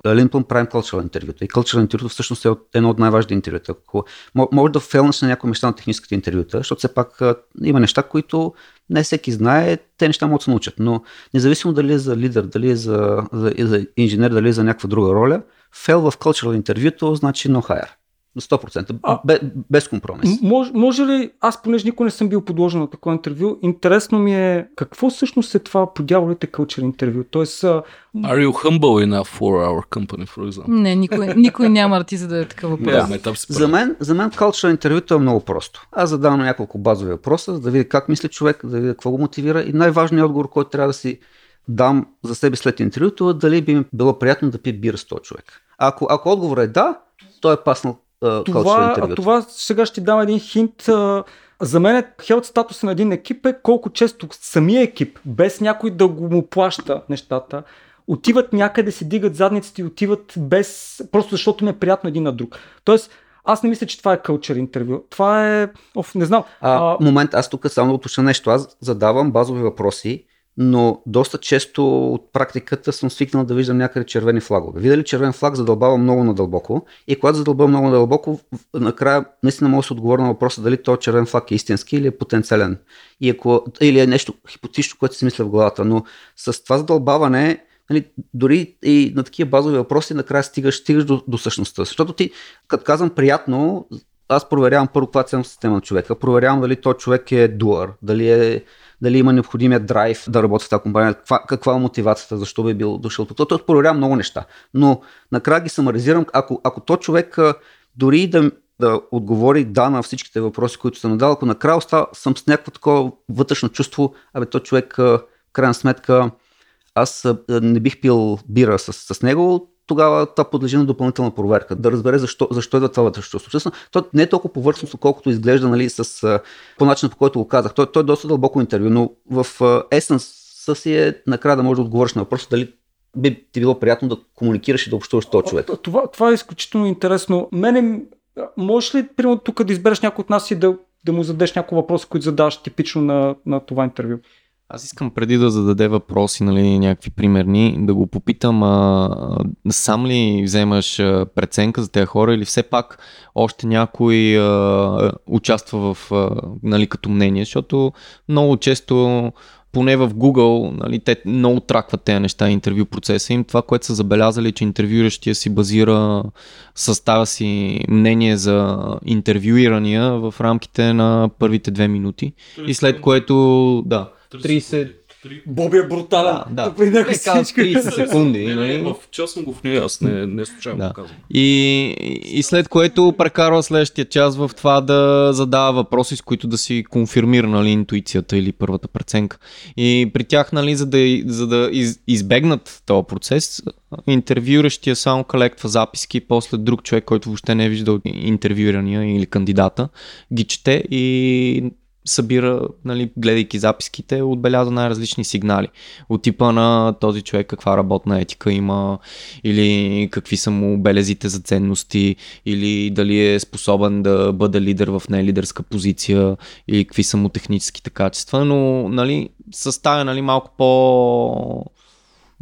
Линплън правим cultural интервюта. И cultural интервюта всъщност е едно от най-важните интервюта. Ако, мо- може да фелнеш на някои неща на техническите интервюта, защото все пак а, има неща, които не всеки знае, те неща могат да се научат. Но независимо дали е за лидер, дали е за, за, за инженер, дали е за някаква друга роля, фейл в cultural интервюто значи no hire. На 100%. А- Бе, без компромис. М- Може, може ли, аз понеже никой не съм бил подложен на такова интервю, интересно ми е какво всъщност е това по дяволите кълчер интервю? Тоест, Are you humble enough for our company, for example? Не, никой, никой няма да ти зададе такъв въпрос. Да, За мен, за мен cultural интервюто е много просто. Аз задавам няколко базови въпроса, за да видя как мисли човек, да видя какво го мотивира и най-важният отговор, който трябва да си дам за себе след интервюто е дали би ми било приятно да пие бира с този човек. Ако, ако отговорът е да, той е паснал cultural това, това сега ще ти дам един хинт. А, за мен хелт статуса на един екип е колко често самия екип, без някой да го му плаща нещата, отиват някъде, си дигат задниците и отиват без, просто защото им е приятно един на друг. Тоест, аз не мисля, че това е кълчер интервю. Това е, оф, не знам. А, момент, аз тук само да уточня нещо. Аз задавам базови въпроси, но доста често от практиката съм свикнал да виждам някъде червени флагове. Видя ли червен флаг, задълбавам много надълбоко и когато задълбавам много надълбоко, накрая наистина мога да се отговоря на въпроса дали този червен флаг е истински или е потенциален. И ако, или е нещо хипотетично, което си мисля в главата. Но с това задълбаване, нали, дори и на такива базови въпроси, накрая стигаш, стигаш до, до същността. Защото ти, като казвам приятно, аз проверявам първо каква е ценностна система на човека. Проверявам дали този човек е дуър, дали, е, дали има необходимия драйв да работи в тази компания, каква, каква е мотивацията, защо би бил дошъл тук. Тоест проверявам много неща. Но накрая ги самаризирам, ако, ако то човек дори да, да отговори да на всичките въпроси, които съм надал, ако накрая остава, съм с някакво такова вътрешно чувство, абе, то човек, в крайна сметка, аз не бих пил бира с, с него, тогава това подлежи на допълнителна проверка. Да разбере защо, защо е това вътрешно чувство. То не е толкова повърхностно, колкото изглежда нали, с, по начина, по който го казах. Той, той е доста дълбоко интервю, но в есенса си е накрая да можеш да отговориш на въпроса дали би ти било приятно да комуникираш и да общуваш с този човек. Това, това е изключително интересно. Мене, можеш ли, примерно, тук да избереш някой от нас и да, да му зададеш някои въпроси, които задаваш типично на, на това интервю? Аз искам преди да зададе въпроси, нали, някакви примерни, да го попитам, а, сам ли вземаш а, преценка за тези хора или все пак още някой а, участва в, а, нали, като мнение, защото много често поне в Google, нали, те много тракват тези неща, интервю процеса им. Това, което са забелязали, че интервюиращия си базира, съставя си мнение за интервюирания в рамките на първите две минути. И след което, да, 30... Боби е брутален. Да, да. Да Те казват 30 секунди. Нали? В час съм го в нея, аз не, не случайно Да. го казвам. И, и след което прекарва следващия час в това да задава въпроси, с които да си конфирмира нали, интуицията или първата преценка. И при тях, нали, за да, за да из, избегнат този процес, интервюиращия само колектва записки, после друг човек, който въобще не е виждал интервюирания или кандидата, ги чете и събира, нали, гледайки записките, отбелязва най-различни сигнали. От типа на този човек каква работна етика има, или какви са му белезите за ценности, или дали е способен да бъде лидер в нелидерска позиция, или какви са му техническите качества, но нали, съставя нали, малко по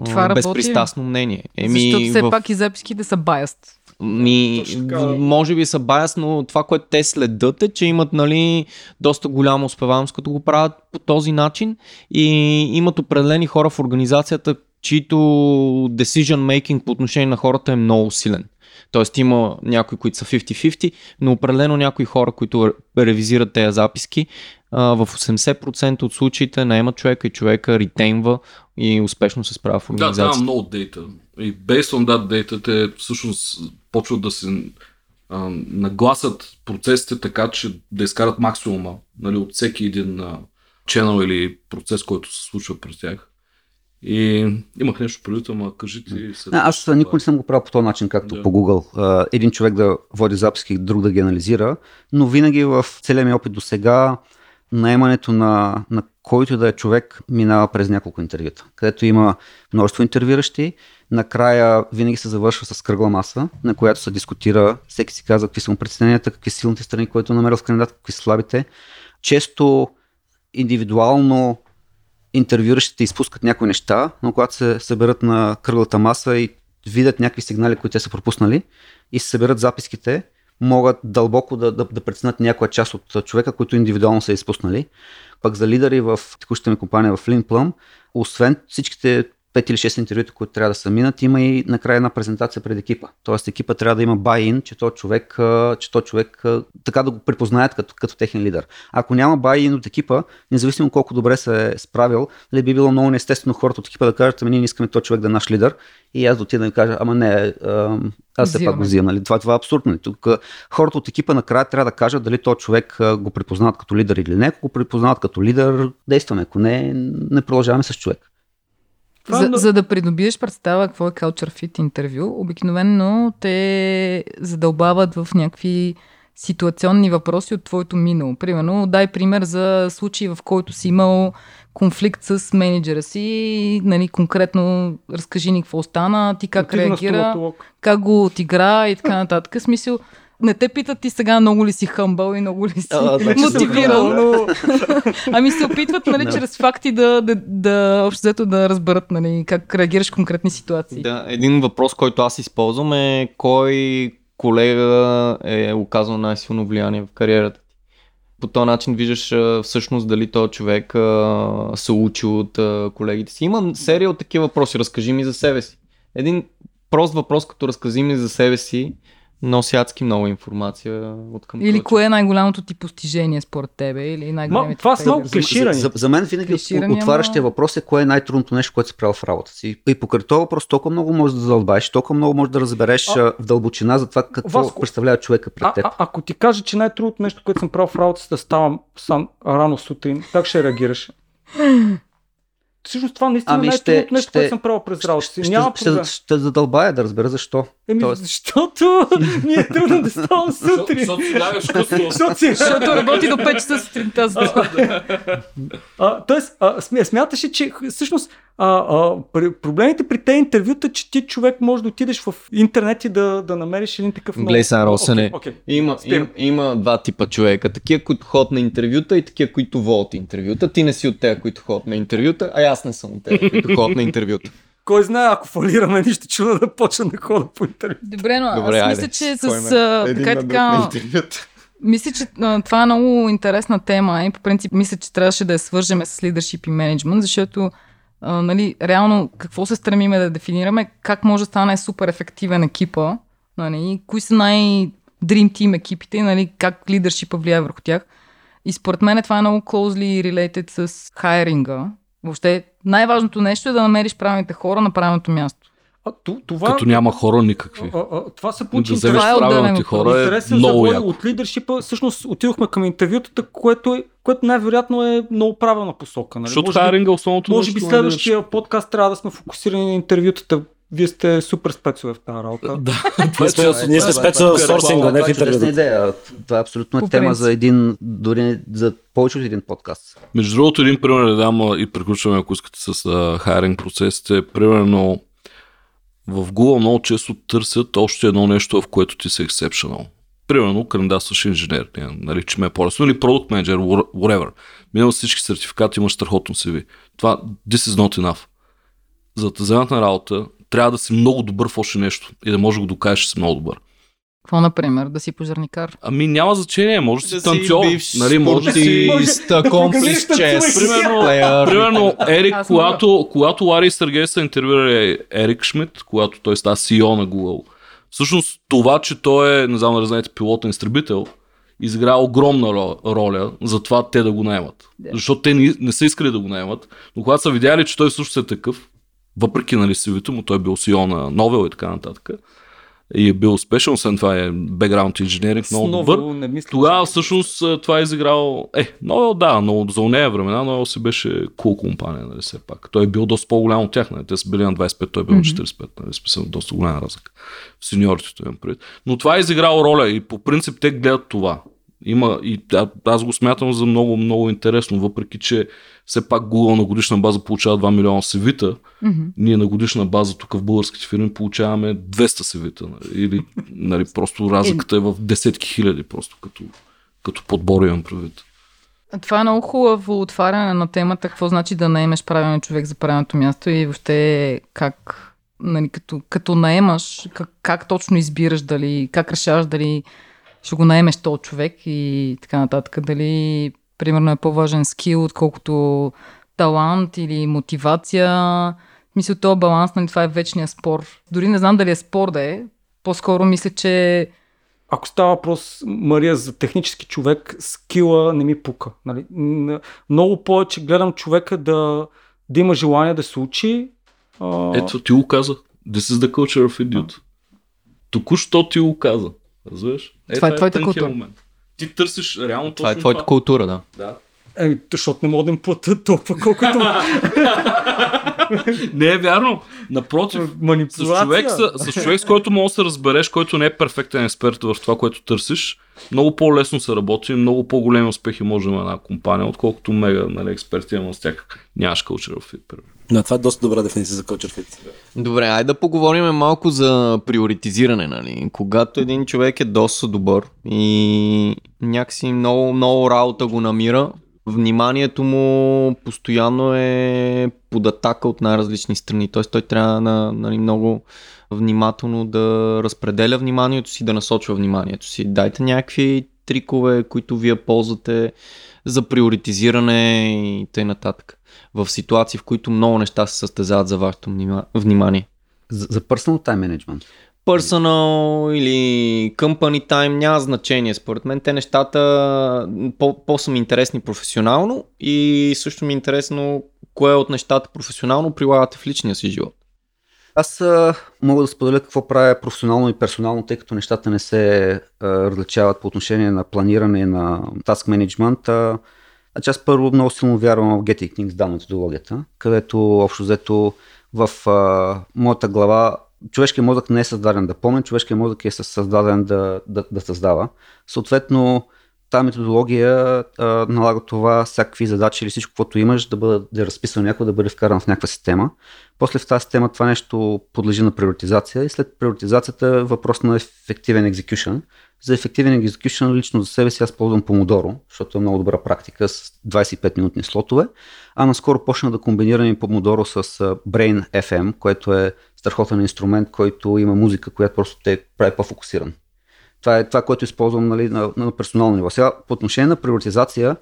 Това безпристрастно мнение. Защото все в... пак и записките са баяст. Ми, така. може би са баяс, но това, което те следят е, че имат нали, доста голяма успеваемост, като го правят по този начин и имат определени хора в организацията, чието decision making по отношение на хората е много силен. Тоест има някои, които са 50-50, но определено някои хора, които ре- ревизират тези записки, в 80% от случаите наемат човека и човека ретейнва и успешно се справя в Да, там организацията. много дейта. И based on that data, те всъщност почват да се а, нагласят процесите така, че да изкарат максимума нали, от всеки един а, ченъл или процес, който се случва през тях. И имах нещо предвид, ама кажи ти. след- А, аз никога не съм го правил по този начин, както Да. по Google. Един човек да води записки, друг да ги анализира, но винаги в целия ми опит до сега наемането на, на който да е човек минава през няколко интервюта, където има множество интервюиращи. Накрая винаги се завършва с кръгла маса, на която се дискутира, всеки си казва какви са му притесненията, какви са силните страни, които е намерил в кандидат, какви са слабите. Често индивидуално интервюиращите изпускат някои неща, но когато се съберат на кръглата маса и видят някакви сигнали, които те са пропуснали и се съберат записките, могат дълбоко да, да, да преценят някоя част от човека, които индивидуално са изпуснали. Пък за лидери в текущата ми компания в LeanPlum, освен всичките 5 или 6 интервюта, които трябва да са минат, има и накрая една презентация пред екипа. Тоест екипа трябва да има buy-in, че то човек, че то човек така да го припознаят като, като техен лидер. Ако няма buy-in от екипа, независимо колко добре се е справил, ли би било много неестествено хората от екипа да кажат, ами ние не искаме този човек да е наш лидер и аз да отида да кажа, ама не, аз все пак го взимам. Нали? Това, това е абсурдно. нали? Тук хората от екипа накрая трябва да кажат дали този човек го припознават като лидер или не. Ако го припознават като лидер, действаме. Ако не, не продължаваме с човек. Това За, за да придобиеш представа какво е Culture Fit интервю, обикновено те задълбават в някакви ситуационни въпроси от твоето минало. Примерно, дай пример за случай, в който си имал конфликт с менеджера си, и, нали, конкретно разкажи ни какво стана, ти как Отида на реагира, как го отигра и така нататък. Смисъл, не те питат ти сега много ли си хъмбъл и много ли си А, значи съм мотивирал. хъмбъл. Ами се опитват, нали, Да. чрез факти да, да, да общо взето да разберат, нали, как реагираш в конкретни ситуации. Да, един въпрос, който аз използвам е кой колега е оказал най-силно влияние в кариерата ти. По този начин виждаш всъщност дали този човек а, се учи от а, колегите си. Има серия от такива въпроси. Разкажи ми за себе си. Един прост въпрос, като разкажи ми за себе си, носи адски много информация от към Или кое е най-голямото ти постижение според тебе? Или най-големите това са много клиширани. За, за, за мен винаги Клиширани, отварящия ама- въпрос е кое е най-трудното нещо, което си правил в работа си. И покрай този въпрос толкова много можеш да задълбаеш, толкова много можеш да разбереш А- а, в дълбочина за това какво Васко, представлява човека пред А, теб. а, ако ти кажа, че най-трудното нещо, което съм правил в работа си да ставам сам рано сутрин, как ще реагираш? Всъщност това наистина Ами е най-трудното нещо, ще- което съм правил през работа си. ще, Няма ще, ще, ще задълбая да разбера защо. Еми, Тоест- защото ми е трудно да ставам сутрин. Защото си лягаш късно. Защото работи до 5 часа сутринта. за това. А, тоест, смяташе, че всъщност а, а, при, проблемите при тези интервюта, че ти човек може да отидеш в интернет и да, да намериш един такъв Глей сега, Росене. Има, Спирам. им, има два типа човека. Такива, които ходят на интервюта и такива, които водят интервюта. Ти не си от тези, които ходят на интервюта, а аз не съм от тези, които ходят на интервюта. Кой знае, ако фалираме, нищо чудо да почна да хода по интервют. Добре, но Добре, аз айде. мисля, че с ме? Един така така... Мисля, че а, това е много интересна тема и по принцип мисля, че трябваше да я свържеме с leadership и менеджмент, защото а, нали, реално какво се стремиме да дефинираме, как може да стане супер ефективен екипа, нали, кои са най- Dream Team екипите, нали, как лидершипа влияе върху тях. И според мен това е много closely related с хайринга. Въобще най-важното нещо е да намериш правилните хора на правилното място. А, ту- това, Като няма хора никакви. а, а, това се получи Да вземеш е правилните хора е Интересен много яко. от лидершипа. Всъщност отидохме към интервютата, което, е, което най-вероятно е много правилна посока. Нали? Защото Може би- хайринга основното Може би е следващия подкаст трябва да сме фокусирани на интервютата. Вие сте супер спецове в тази работа. Да, Ние сме, ние сме спеца в сорсинга, не в е интервюта. идея. Това е абсолютно По е тема за един, дори за повече от един подкаст. Между другото, един пример да дам и приключваме, ако искате с хайринг процесите. Примерно, в Google много често търсят още едно нещо, в което ти си exceptional. Примерно, кандидатстваш инженер, не, наричаме е по-лесно, или продукт менеджер, whatever. Минал всички сертификати, имаш страхотно CV. Това, this is not enough. За на работа, трябва да си много добър в още нещо и да можеш да го докажеш, че си много добър. Какво, например? Да си пожарникар? Ами няма значение, може да си танцор, нали, може да си... акомплиш чест, Примерно-. Примерно, Ерик, когато, когато Лари и Сергей са интервюирали Ерик Шмидт, когато той става CEO на Google, всъщност това, че той е, не знам да знаете, пилотен изтребител, изигра огромна ро- роля за това те да го наемат. Да. Защото те не, не са искали да го наемат, но когато са видяли, че той също е такъв, въпреки нали, CV-то му, той е бил CEO на Новел и така нататък, и е бил успешен, освен това е background инженеринг, много добър. Не мисля, Тогава че- всъщност а, това е изиграл... Е, Новел да, но за нея времена Новел си беше cool компания, нали все пак. Той е бил доста по-голям от тях, нали? Те са били на 25, той е бил на 45, нали? Смисъл, доста голяма разлика. В сеньорите имам пред. Но това е изиграло роля и по принцип те гледат това. Има и а, аз го смятам за много, много интересно, въпреки че все пак Google на годишна база получава 2 милиона севита, Мгм. ние на годишна база тук в българските фирми получаваме 200 севита. Нали? Или нали, просто разликата е в десетки хиляди, просто като, като подбор имам предвид. Това е много хубаво отваряне на темата, какво значи да наемеш правилен човек за правилното място и въобще как, нали, като, като наемаш, как, как точно избираш дали, как решаваш дали ще го наемеш този човек и така нататък. Дали, примерно, е по-важен скил, отколкото талант или мотивация. Мисля, този баланс, нали, това е вечния спор. Дори не знам дали е спор да е. По-скоро мисля, че Ако става въпрос, Мария, за технически човек, скила не ми пука. Нали? Много повече гледам човека да, да има желание да се учи. А, Ето ти го каза. This is the culture of idiot. Току-що ти го каза. Разбираш? Е, Това е твоята тънкият култура. момент. Ти търсиш реално Това е точно твоята култура, да. Да. Еми, защото не мога да им платя толкова, колкото Не е вярно. Напротив, с човек, с, с човек, с който можеш да се разбереш, който не е перфектен експерт в това, което търсиш, много по-лесно се работи, много по-големи успехи може да има една компания, отколкото мега нали, експерти има с тях. Нямаш culture fit. примерно. Но това е доста добра дефиниция за culture fit. Добре, айде да поговорим малко за приоритизиране, нали? Когато един човек е доста добър и някакси много, много работа го намира, вниманието му постоянно е под атака от най-различни страни. Т.е. той трябва на, нали, много внимателно да разпределя вниманието си, да насочва вниманието си. Дайте някакви трикове, които вие ползвате за приоритизиране и т.н. В ситуации, в които много неща се състезават за вашето внима- внимание. За, за personal time management. Personal или company time няма значение. Според мен те нещата по- по-са ми интересни професионално и също ми е интересно кое от нещата професионално прилагате в личния си живот. Аз а, мога да споделя какво правя професионално и персонално, тъй като нещата не се а, различават по отношение на планиране на task management. Значи аз първо много силно вярвам в Getting Things Done методологията, където общо взето в а, моята глава човешкият мозък не е създаден да помни, човешкият мозък е създаден да, да, да създава. Съответно, тази методология а, налага това всякакви задачи или всичко, което имаш да бъде да е разписано някой, да бъде вкаран в някаква система. После в тази система това нещо подлежи на приоритизация и след приоритизацията е въпрос на ефективен екзекюшн. За ефективен екзекюшн лично за себе си аз ползвам Помодоро, защото е много добра практика с 25 минутни слотове. А наскоро почна да комбинирам и Помодоро с Brain FM, което е страхотен инструмент, който има музика, която просто те прави по-фокусиран. Това е това, което използвам нали, на, на персонално ниво. Сега, по отношение на приоритизация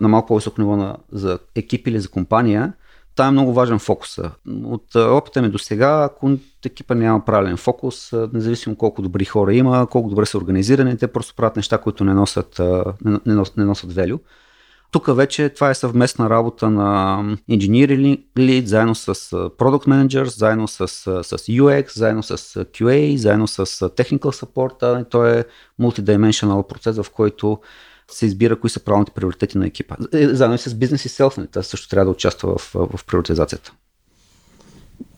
на малко по-високо ниво на, за екип или за компания, там е много важен фокуса. От опита ми до сега, ако екипа няма правилен фокус, независимо колко добри хора има, колко добре са организирани, те просто правят неща, които не носят, не, не, не носят value. Тук вече това е съвместна работа на engineering lead, заедно с product manager, заедно с, с UX, заедно с QA, заедно с technical support. То е multidimensional процес, в който се избира кои са правилните приоритети на екипа. Е, Заедно и с бизнес и селф, това също трябва да участва в, в приоритизацията.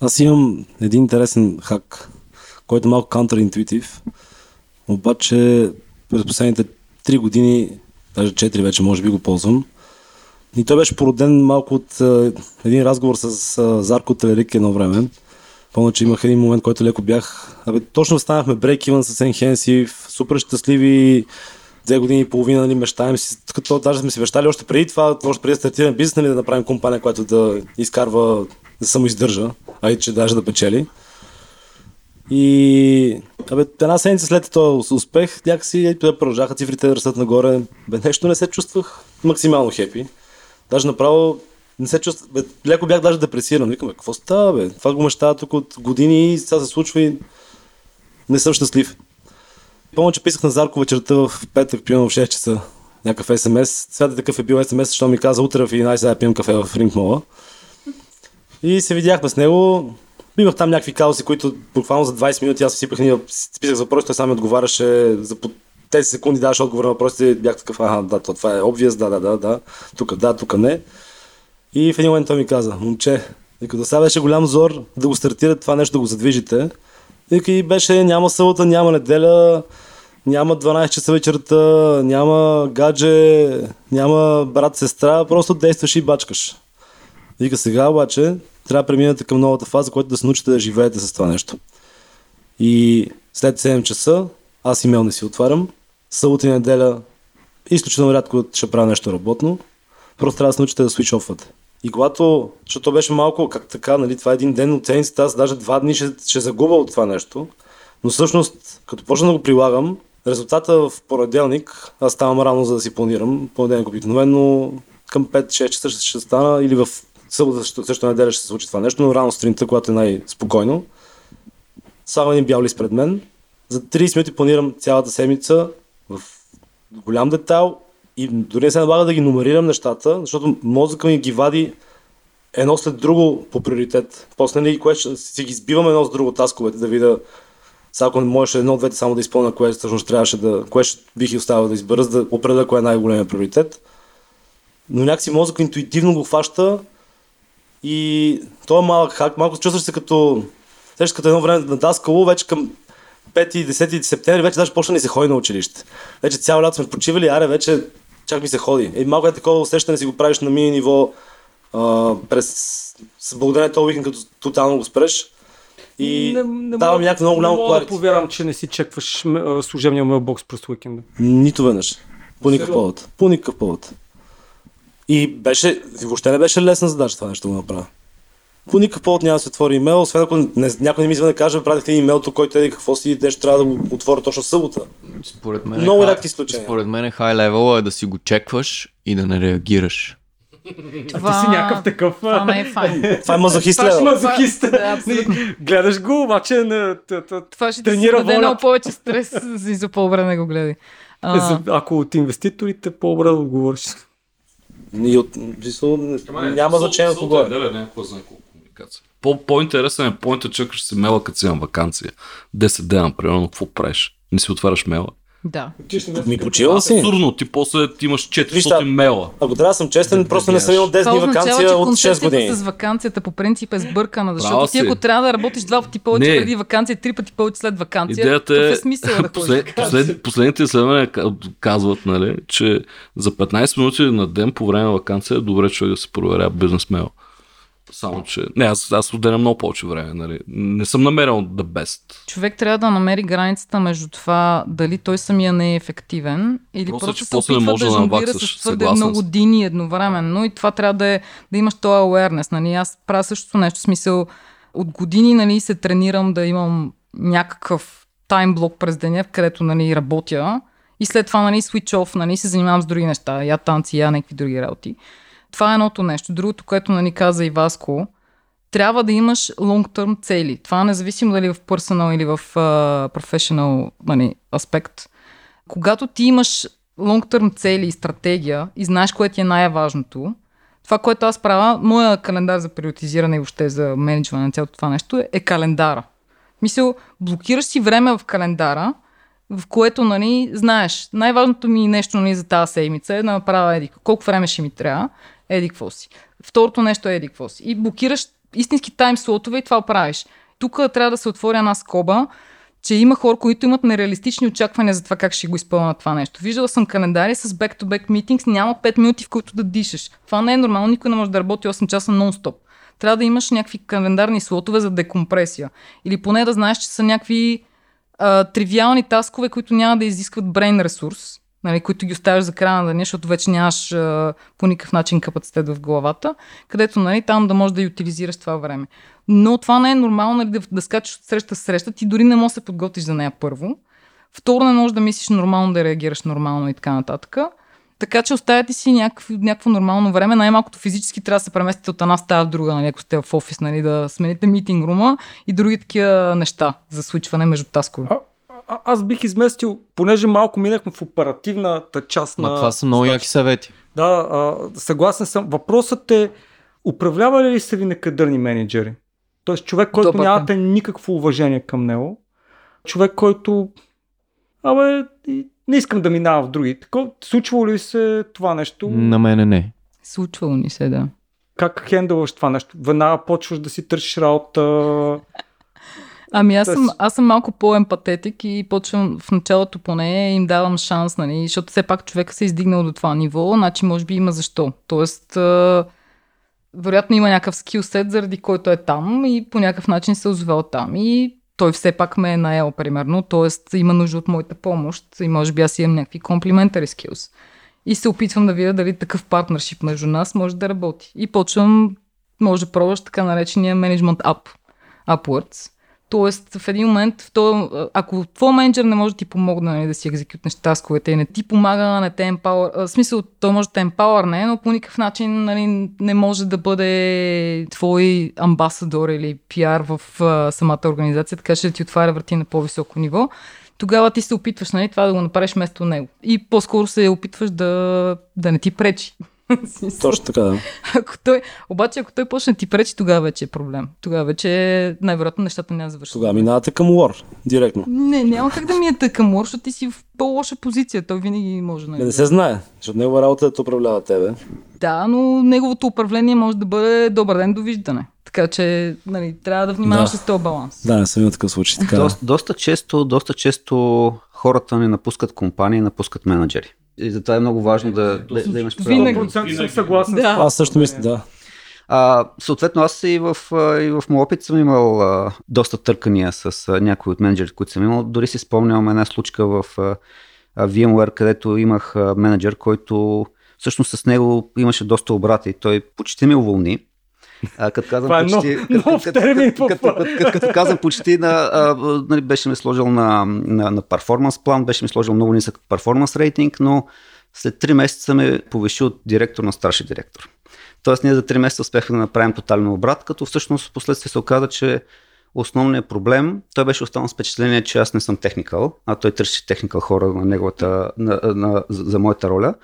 Аз имам един интересен хак, който е малко контраинтуитив, обаче през последните 3 години, даже 4 вече може би го ползвам. И той беше породен малко от а, един разговор с а, Зарко Телерик едно време. Помня, че имах един момент, който леко бях... Абе, точно станахме брейк Иван с Enhensive, супер щастливи, две години и половина, нали, мечтаем си, като даже сме си мечтали още преди това, още преди да стартираме бизнес, нали, да направим компания, която да изкарва, да само издържа, а и че даже да печели. И абе, една седмица след този успех, някакси продължаха цифрите да растат нагоре. Бе, нещо не се чувствах максимално хепи. Даже направо не се чувствах, бе, леко бях даже депресиран. Викам, какво става, бе? Това го мечтая тук от години и сега се случва и не съм щастлив. Помня, че писах на Зарко вечерта в петък, пивам в 6 часа някакъв СМС. Свята такъв е бил СМС, защото ми каза утре в 11 да пием кафе в Ринг Мола. И се видяхме с него Имах там някакви казуси, които буквално за 20 минути аз си сипах списах за въпроси, той сам ми отговаряше за по тези секунди даваше отговор на въпросите, бях такъв, ага, да, то, това е obvious, да, да, да, да, тук да, тук не. И в един момент той ми каза, момче, вика, да сега беше голям зор да го стартират това нещо, да го задвижите. Вика, и беше, няма събота, няма неделя, няма 12 часа вечерта, няма гадже, няма брат, сестра, просто действаш и бачкаш. Вика сега обаче, трябва да преминете към новата фаза, която да се научите да живеете с това нещо. И след 7 часа аз имейл не си отварям. Събота и неделя изключително рядко ще правя нещо работно. Просто трябва да се научите да switch офвате. И когато, защото то беше малко, как така, нали, това е един ден от седмицата, аз даже два дни ще, ще загубя от това нещо. Но всъщност, като почна да го прилагам, резултата в понеделник, аз ставам рано за да си планирам. Понеделник обикновено към 5-6 часа ще стана или в събота също, също неделя ще се случи това нещо, но рано сутринта, когато е най-спокойно. Слагам един бял лист пред мен. За 30 минути планирам цялата седмица в голям детайл и дори не се налага да ги номерирам нещата, защото мозъка ми ги вади едно след друго по приоритет. После нали, кое ще си ги сбивам едно с друго тасковете, да видя сега ако не можеше едно двете само да изпълня, кое всъщност трябваше да, кое ще бих и оставил да избера, за да определя кое е най-големия приоритет. Но някакси мозък интуитивно го хваща и той е малък хак, малко чувстваш се като, сещаш като едно време на даскало, вече към 5 и 10 септември вече даже почна ни се ходи на училище. Вече цял лято сме почивали, аре вече чак ми се ходи. И малко е такова усещане си го правиш на мини ниво а, през благодарение този уикенд, като тотално го спреш. И давам мога- някакво много голямо Не мога да повярвам, че не си чекваш служебния мейлбокс през уикенда. Нито веднъж. По никакъв повод. По никакъв повод. И беше, въобще не беше лесна задача това нещо да го направя. По никакъв повод няма да се отвори имейл, освен ако не, някой не ми извън да каже, пратихте имейл, тук, който еди какво си, нещо трябва да го отворя точно събота. Според мен, Много е хай- рядки изключения. Според мен хай левел е да си го чекваш и да не реагираш. А ти си някакъв такъв... Това не е файн. Това е мазохист Това лева. мазохист. Да, абсолютно. Гледаш го, обаче не, т- Това ще ти създаде много повече стрес за по-добре не го гледай. Е, ако от инвеститорите по-добре да отговориш. И от, смисъл, няма значение кого е. Някаква комуникация. По, по-интересен е поинта, чакаш си мела, като си на вакансия. 10 дена, примерно, какво правиш? Не си отваряш мела. Да. Ми почивал си. Абсурдно, ти после имаш 400 Виж, мела. Ако трябва да съм честен, просто не съм имал 10 Това дни вакансия че от 6 концепцията години. с вакансията по принцип е сбъркана, защото Права ти ако трябва да работиш два пъти повече Не. преди вакансия, три пъти повече след вакансия, Идеята е, е смисъл да послед, послед, последните изследвания ка- казват, нали, че за 15 минути на ден по време на вакансия е добре човек да се проверя бизнес мейл. Само, че... Не, аз, аз отделям много повече време, нали. Не съм намерил the best. Човек трябва да намери границата между това дали той самия не е ефективен или Просто, просто, че се не опитва може да да жонглира с твърде много дини едновременно и това трябва да, е, да имаш този awareness. Нали? Аз правя същото нещо, в смисъл от години нали, се тренирам да имам някакъв таймблок през деня, където нали, работя и след това нали, switch off, нали, се занимавам с други неща, я танци, я някакви други работи. Това е едното нещо. Другото, което нали, каза и Васко, трябва да имаш long-term цели. Това независимо дали в personal или в uh, professional нали, аспект. Когато ти имаш long-term цели и стратегия и знаеш кое ти е най-важното, това, което аз правя, моя календар за приоритизиране и въобще за менеджване на цялото това нещо е календара. Мисъл, блокираш си време в календара, в което, нали, знаеш, най-важното ми нещо нали, за тази седмица е да направя еди, колко време ще ми трябва, еди какво си. Второто нещо е еди какво си. И блокираш истински тайм слотове и това правиш. Тук трябва да се отвори една скоба, че има хора, които имат нереалистични очаквания за това как ще го изпълнят това нещо. Виждала съм календари с back-to-back meetings, няма 5 минути, в които да дишаш. Това не е нормално, никой не може да работи 8 часа нон-стоп. Трябва да имаш някакви календарни слотове за декомпресия. Или поне да знаеш, че са някакви а, тривиални таскове, които няма да изискват брейн ресурс, нали, които ги оставяш за края на деня, защото вече нямаш а, по никакъв начин капацитет в главата, където нали, там да можеш да ютилизираш това време. Но това не е нормално нали, да, да скачаш от среща в среща, ти дори не можеш да се подготвиш за нея първо. Второ, не можеш да мислиш нормално, да реагираш нормално и така нататък. Така че оставяте си някакво, някакво нормално време. Най-малкото физически трябва да се преместите от една стая в друга, нали, ако сте в офис, нали, да смените митинг рума и други такива неща за свичване между таскове. А, аз бих изместил, понеже малко минахме в оперативната част Ма на... това са много яки съвети. Да, а, съгласен съм. Въпросът е, управлявали ли са ви некадърни менеджери? Тоест човек, който Добър, нямате никакво уважение към него. Човек, който Абе, не искам да минавам в други. Тако, случвало ли се това нещо? На мене не. Случвало ни се, да. Как хендълваш това нещо? Веднага почваш да си търсиш работа. Ами аз съм, аз съм малко по-емпатетик и почвам в началото поне им давам шанс, нали, защото все пак човека се е издигнал до това ниво, значи може би има защо. Тоест, а, вероятно има някакъв скилсет, заради който е там и по някакъв начин се е озовал там и той все пак ме е наел, примерно, т.е. има нужда от моята помощ и може би аз имам някакви комплиментари скилс. И се опитвам да видя дали такъв партнершип между нас може да работи. И почвам, може да пробваш така наречения менеджмент up, upwards. Тоест, в един момент, в то, ако твой менеджер не може да ти помогне нали, да си екзекютнеш tasковете и не ти помага, не те а, в смисъл, той може да те емпауърне, но по никакъв начин нали, не може да бъде твой амбасадор или пиар в а, самата организация, така че да ти отваря врати на по-високо ниво. Тогава ти се опитваш нали, това да го направиш вместо него. И по-скоро се опитваш да, да не ти пречи. Точно така, да. ако той, обаче, ако той почне ти пречи, тогава вече е проблем. Тогава вече най-вероятно нещата няма завършат. Тогава минавате към War, директно. Не, няма как да ми е тъкъм, защото ти си в по-лоша позиция. Той винаги може Не, да. не се знае, защото негова работа е да управлява тебе. Да, но неговото управление може да бъде добър ден, довиждане. Така че, нали, трябва да внимаваш Да. с този баланс. Да, не съм имал такъв случай. Така. Доста, доста, често, доста често хората не напускат компании, напускат менеджери. И затова е много важно да, да, да имаш право. Винаги. 100% съм съгласен Да. с това. Аз също мисля, да. А, съответно, аз и в, и в моят опит съм имал а, доста търкания с а, някои от менеджерите, които съм имал. Дори си спомням една случка в а, а, VMware, където имах а, менеджер, който всъщност с него имаше доста обрати. Той почти ме уволни. А, като казвам Това е почти, нов- нов като, термин като, като, като, като, като казвам почти, на, а, нали, беше ме сложил на, на, на перформанс план, беше ми сложил много нисък перформанс рейтинг, но след 3 месеца ме повиши от директор на старши директор. Тоест ние за 3 месеца успяхме да направим тотален обрат, като всъщност последствие се оказа, че основният проблем, той беше останал с впечатление, че аз не съм техникал, а той търси техникал хора на неговата, на, на, за, за моята роля.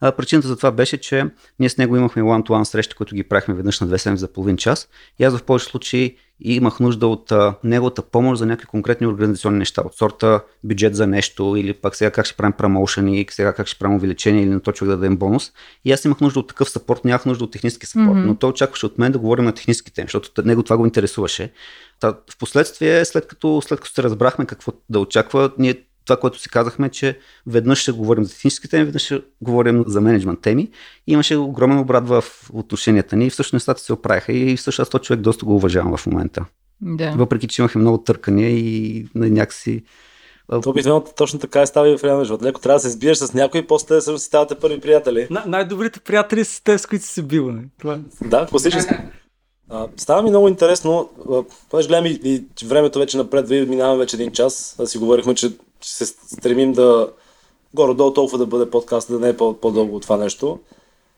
А, причината за това беше, че ние с него имахме one-to-one срещи, които ги правихме веднъж на две седмици за половин час. И аз в повече случаи имах нужда от а, неговата помощ за някакви конкретни организационни неща, от сорта бюджет за нещо, или пак сега как ще правим промоушени, сега как ще правим увеличение, или на то човек да дадем бонус. И аз имах нужда от такъв сапорт, нямах нужда от технически сапорт, Мгм. но той очакваше от мен да говорим на технически теми, защото него това го интересуваше. Та, в последствие, след като, след като се разбрахме какво да очаква, ние това, което си казахме, че веднъж ще говорим за технически теми, веднъж ще говорим за менеджмент теми. И имаше огромен обрат в отношенията ни и всъщност нещата се оправиха и всъщност аз този човек доста го уважавам в момента. Да. Въпреки, че имахме много търкания и някакси... То обикновено точно така е става и в реалния живот. Леко трябва да се сбиеш с някой после всъщност си ставате първи приятели. На- най-добрите приятели са те, с които си се бил. Не? Това е. Да, класически. А, става ми много интересно, понеже гледам и, и времето вече напредва и минаваме вече един час, а си говорихме, че ще се стремим да горе-долу толкова да бъде подкаст, да не е по- по-дълго от това нещо.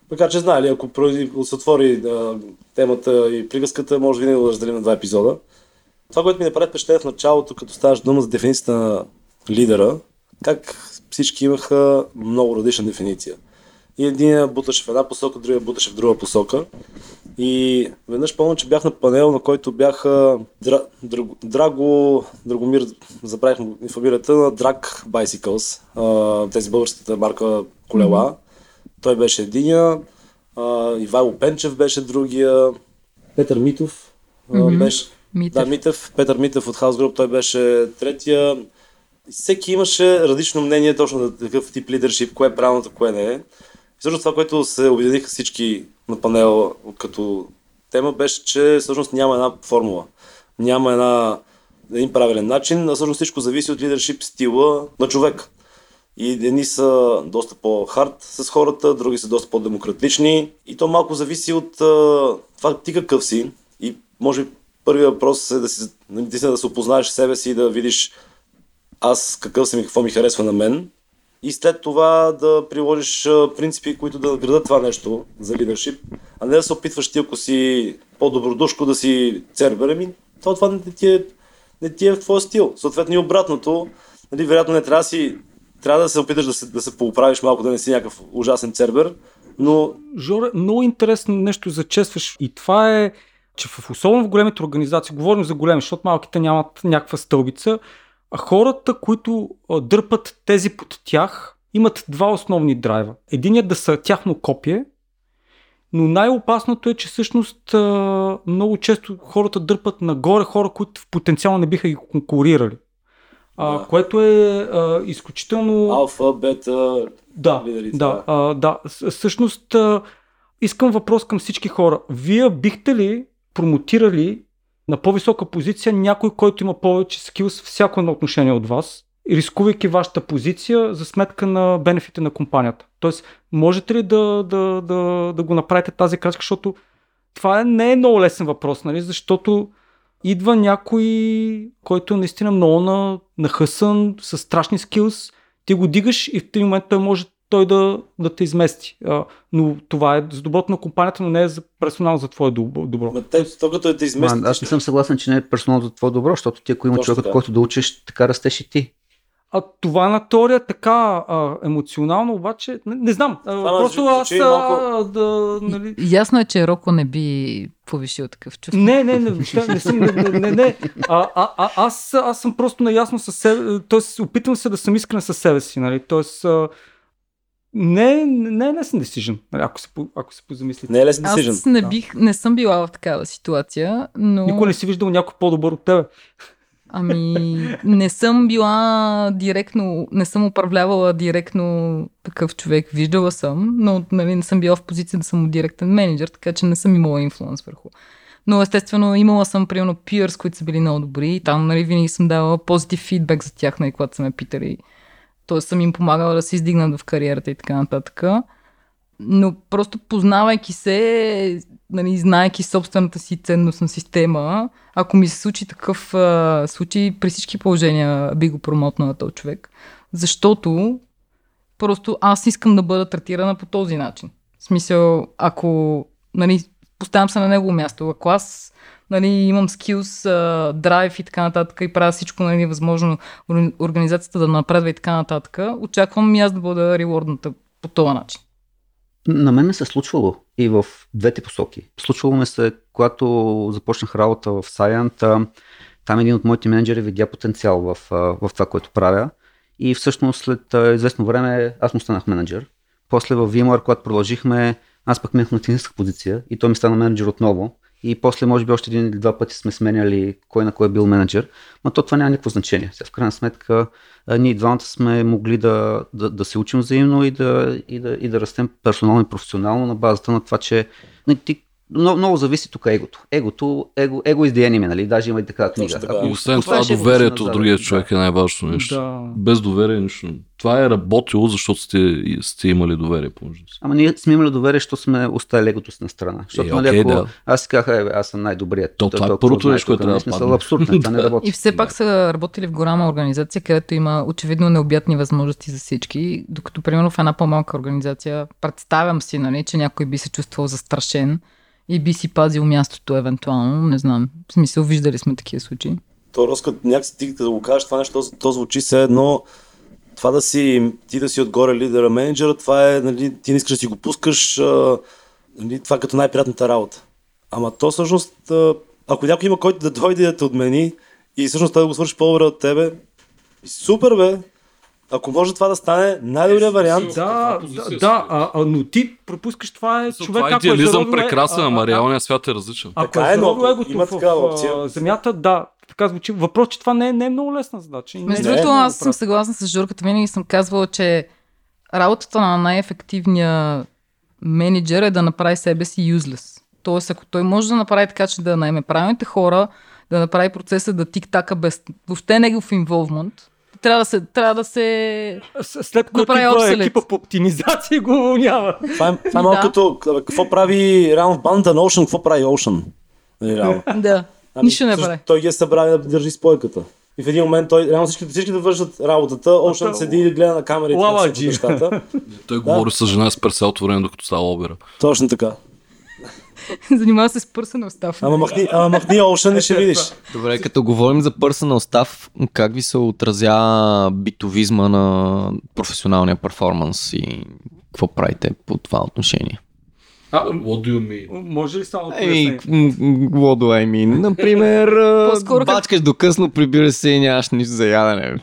Така че знае ли, ако се отвори а, темата и приказката, може винаги да разделим на два епизода. Това, което ми направи впечатление в началото, като ставаш дума за дефиницията на лидера, как всички имаха много различна дефиниция. И един буташе в една посока, другия буташе в друга посока. И веднъж помня, че бях на панел, на който бяха Дра, Драго, Драго, Драгомир, забравих му фамилията, на Drag Bicycles, а, тези българската марка колела. Той беше единия, а, Ивайло Пенчев беше другия, Петър Митов а, беше, Митев. да, Митев, Петър Митев от House Group, той беше третия. Всеки имаше различно мнение точно за такъв тип лидершип, кое е правилното, кое не е. Всъщност това, което се обединиха всички на панела като тема, беше, че всъщност няма една формула. Няма една, един правилен начин, а всъщност всичко зависи от лидершип стила на човек. И едни са доста по-хард с хората, други са доста по-демократични. И то малко зависи от това ти какъв си. И може би първият въпрос е да, си, да се опознаеш себе си и да видиш аз какъв съм и какво ми харесва на мен. И след това да приложиш принципи, които да градат това нещо за лидершип, а не да се опитваш ти, ако си по-добродушко да си цербер, ами то това не ти е, не ти е в твоя стил. Съответно и обратното, нали, вероятно не трябва да си трябва да се опиташ да се, да се поуправиш малко, да не си някакъв ужасен цербер, но Жоре, много интересно нещо зачестваш и това е че в, особено в големите организации, говорим за големи, защото малките нямат някаква стълбица, хората, които дърпат тези под тях, имат два основни драйва. Единият да са тяхно копие, но най-опасното е, че всъщност много често хората дърпат нагоре хора, които в потенциално не биха ги конкурирали. А, Да. което е а, изключително... Алфа, бета, Да, лидерите, да, а, да. Всъщност а, искам въпрос към всички хора. Вие бихте ли промотирали на по-висока позиция някой, който има повече скилс всяко едно отношение от вас, рискувайки вашата позиция за сметка на бенефите на компанията? Тоест, можете ли да, да, да, да го направите тази крачка, защото това е- не е много лесен въпрос, нали? защото идва някой, който е наистина много на, нахъсан, с страшни скилс, ти го дигаш и в един момент той може той да, да те измести. А, но това е за доброто на компанията, но не е за персонал за твое добро. Ма те, то като е да измести. Ма, аз не съм съгласен, че не е персонално за твое добро, защото ти ако има човек, така. който да учиш, така растеш и ти. А това на теория така а, емоционално, обаче, не, не знам. А, Това просто аз а, малко- да, нали, Ясно е, че Роко не би повишил такъв чувство. Не, не, не, не съм, не, не, не, не. А, а, а, аз, аз съм просто наясно със себе, т.е. опитвам се да съм искрен със себе си, нали, т.е. не, не е лесен decision, нали, ако се, ако се позамислите. Не е лесен decision. Аз не, бих, не съм била в такава ситуация, но... Никой не си виждал някой по-добър от тебе. Ами, не съм била директно, не съм управлявала директно такъв човек. Виждала съм, но нали, не съм била в позиция да съм директен менеджер, така че не съм имала инфлуенс върху. Но естествено имала съм примерно peers, които са били много добри и там нали, винаги съм давала позитив фидбек за тях, нали, когато са ме питали. Тоест съм им помагала да се издигнат в кариерата и така нататък. Но просто познавайки се, нали, знаеки собствената си ценностна система, ако ми се случи такъв а, случай, при всички положения би го промотнала този човек. Защото просто аз искам да бъда третирана по този начин. В смисъл, ако нали, поставям се на негово място, ако аз нали, имам скилс, драйв и така нататък и правя всичко нали, възможно ор- организацията да напредва и така нататък, очаквам и аз да бъда ревордната по този начин. На мен не се е случвало и в двете посоки. Случвало ми се, когато започнах работа в Science, а, там един от моите менеджери видя потенциал в, в това, което правя и всъщност след известно време аз му станах менеджер. После в VMware, когато продължихме, аз пък минах на техническа позиция и той ми стана менеджер отново. И после, може би, още един или два пъти сме сменяли кой на кой е бил менеджер. Но то това няма никакво значение. Сега, в крайна сметка, ние двамата сме могли да, да, да се учим взаимно и да, и, да, и да растем персонално и професионално на базата на това, че нали, ти, много, много зависи тук егото. Егото, его, его enemy, нали? Даже има и така книга. Ако И освен това, доверието в назад, другия да. човек е най-важното нещо. Да. Без доверие нищо. Това е работило, защото сте, сте имали доверие си. Ама ние сме имали доверие, защото сме оставили егото си на страна. Защото, Е, нали, окей, ако да. аз си казах, е, аз съм най-добрият. То, той това е първото нещо, което трябва да. Абсурдно, е, това не работи. И все пак са работили в голяма организация, където има очевидно необятни възможности за всички, докато примерно в една по-малка организация представям си, нали, че някой би се чувствал застрашен и би си пазил мястото евентуално, не знам. В смисъл, виждали сме такива случаи. То Роско, някакси ти да го кажеш това нещо, то, то звучи все едно това да си, ти да си отгоре лидера, менеджера, това е, нали, ти не искаш да си го пускаш, а, нали, това е като най-приятната работа. Ама то всъщност, ако някой има който да дойде да те отмени и всъщност той да го свърши по-добре от тебе, супер бе! Ако може това да стане, най-добрият вариант. Да, да, да а, а, но ти пропускаш това е човек, това е идеализъм е- прекрасен, а, ама а, реалният свят е различен. Ако Така е е, но ако егото има в, такава в, опция. а, земята, да, така звучи. Въпрос, че това не е, не е много лесна задача. Между е другото, аз съм съгласна с Журката. Винаги съм казвала, че работата на най-ефективния менеджер е да направи себе си useless. Тоест, ако той може да направи така, че да найме правилните хора, да направи процеса да тик-така без въобще негов involvement, трябва да се, трябва да се С- След което Направи идва обселет. екипа по оптимизация и го уволнява. Това е, това е малко като какво прави реално в бандата на Ocean, какво прави Ocean? Нали, реално. Да, Ами, нищо не прави. Той ги е събрал да държи спойката. И в един момент той, реално всички, всички да вършат работата, Ocean седи и гледа на камерите нещата. Той говори с жена си през цялото време, докато става обира. Точно така. Занимава се с пърсен став. Ама махни, ама махни Ocean и ще видиш. Добре, като говорим за personal staff, как ви се отразя битовизма на професионалния перформанс и какво правите по това отношение? А, What do you mean? може ли само м- what do I mean? Например, бачкаш до късно, прибира се и нямаш нищо за ядене.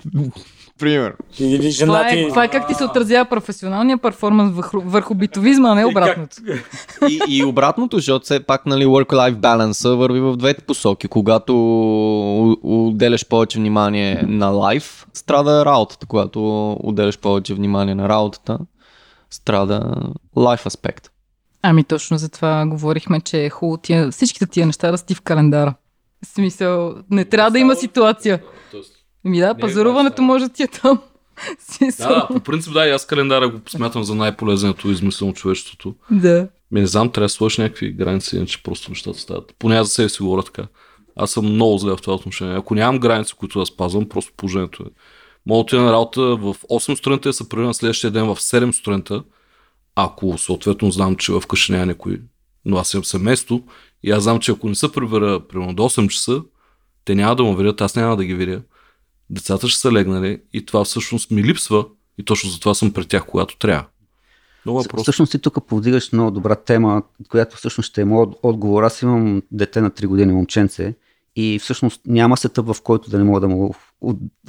Пример. Или жена Това ти... е, това е как ти се отразява професионалния перформанс върху, върху битовизма, а не обратното. И, и обратното, защото все пак нали, work-life balance върви в двете посоки. Когато отделяш повече внимание на лайф, страда работата. Когато отделяш повече внимание на работата, страда лайф аспект. Ами точно за това говорихме, че е хубаво тия, всичките тия неща да сти в календара. В смисъл, не трябва да има ситуация. Ми да, Не пазаруването това, може да ти е там. Да, да, по принцип да, и аз календара го смятам за най-полезното измислено човечеството. да. Ми не знам, трябва да сложиш някакви граници, иначе просто нещата стават. Поне аз за себе си говоря така. Аз съм много зле в това отношение. Ако нямам граници, които да спазвам, просто положението е. Мога да отида на работа в 8 сутринта и да се прибера на следващия ден в 7 сутринта, ако съответно знам, че в къща няма никой. Но аз имам семейство и аз знам, че ако не се прибера примерно до 8 часа, те няма да ме видят, аз няма да ги видя. Децата ще са легнали и това всъщност ми липсва и точно затова съм пред тях, когато трябва. Много е С- просто. Всъщност ти тук повдигаш много добра тема, която всъщност ще е моят отговор. Аз имам дете на 3 години момченце и всъщност няма сетъп, в който да не мога да му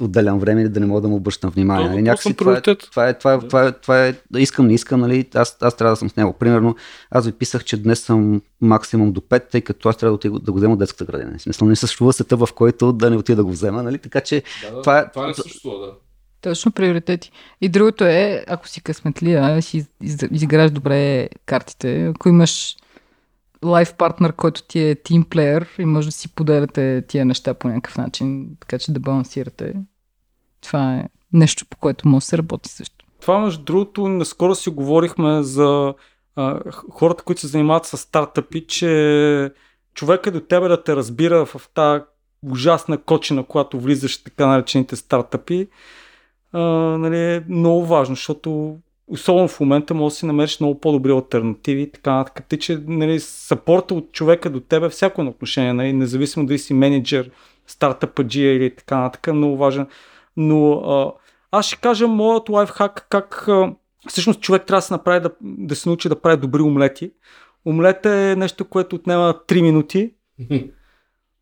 отделям време или да не мога да му обръщам внимание. Това е Нали? въпрос на това, е, това, е, това, е, това, е, това е, да искам, не искам, нали? аз, аз трябва да съм с него. Примерно, аз ви писах, че днес съм максимум до 5, тъй като аз трябва да, отида, да го взема от детската градина. В смисъл, не съществува сетъп, в който да не отида да го взема. Нали? Така че Да, това е- това не съществува, да. Точно приоритети. И другото е, ако си късметлия, си из- из- изиграеш добре картите, ако имаш лайф партнер, който ти е тимплеер и може да си поделяте тия неща по някакъв начин, така че да балансирате. Това е нещо, по което може да се работи също. Това, между другото, наскоро си говорихме за а, хората, които се занимават с стартъпи, че човека до тебе да те разбира в тази ужасна кочина, когато влизаш в така наречените стартъпи, а, нали, е много важно, защото особено в момента може да си намериш много по-добри альтернативи и така нататък. Тъй, че нали, сапорта от човека до тебе, всяко едно отношение, нали, независимо дали си менеджер, стартъпаджия или така нататък, е много важен. Но а, аз ще кажа моят лайфхак как а, всъщност човек трябва да се направи да, да се научи да прави добри омлети. Омлет е нещо, което отнема 3 минути.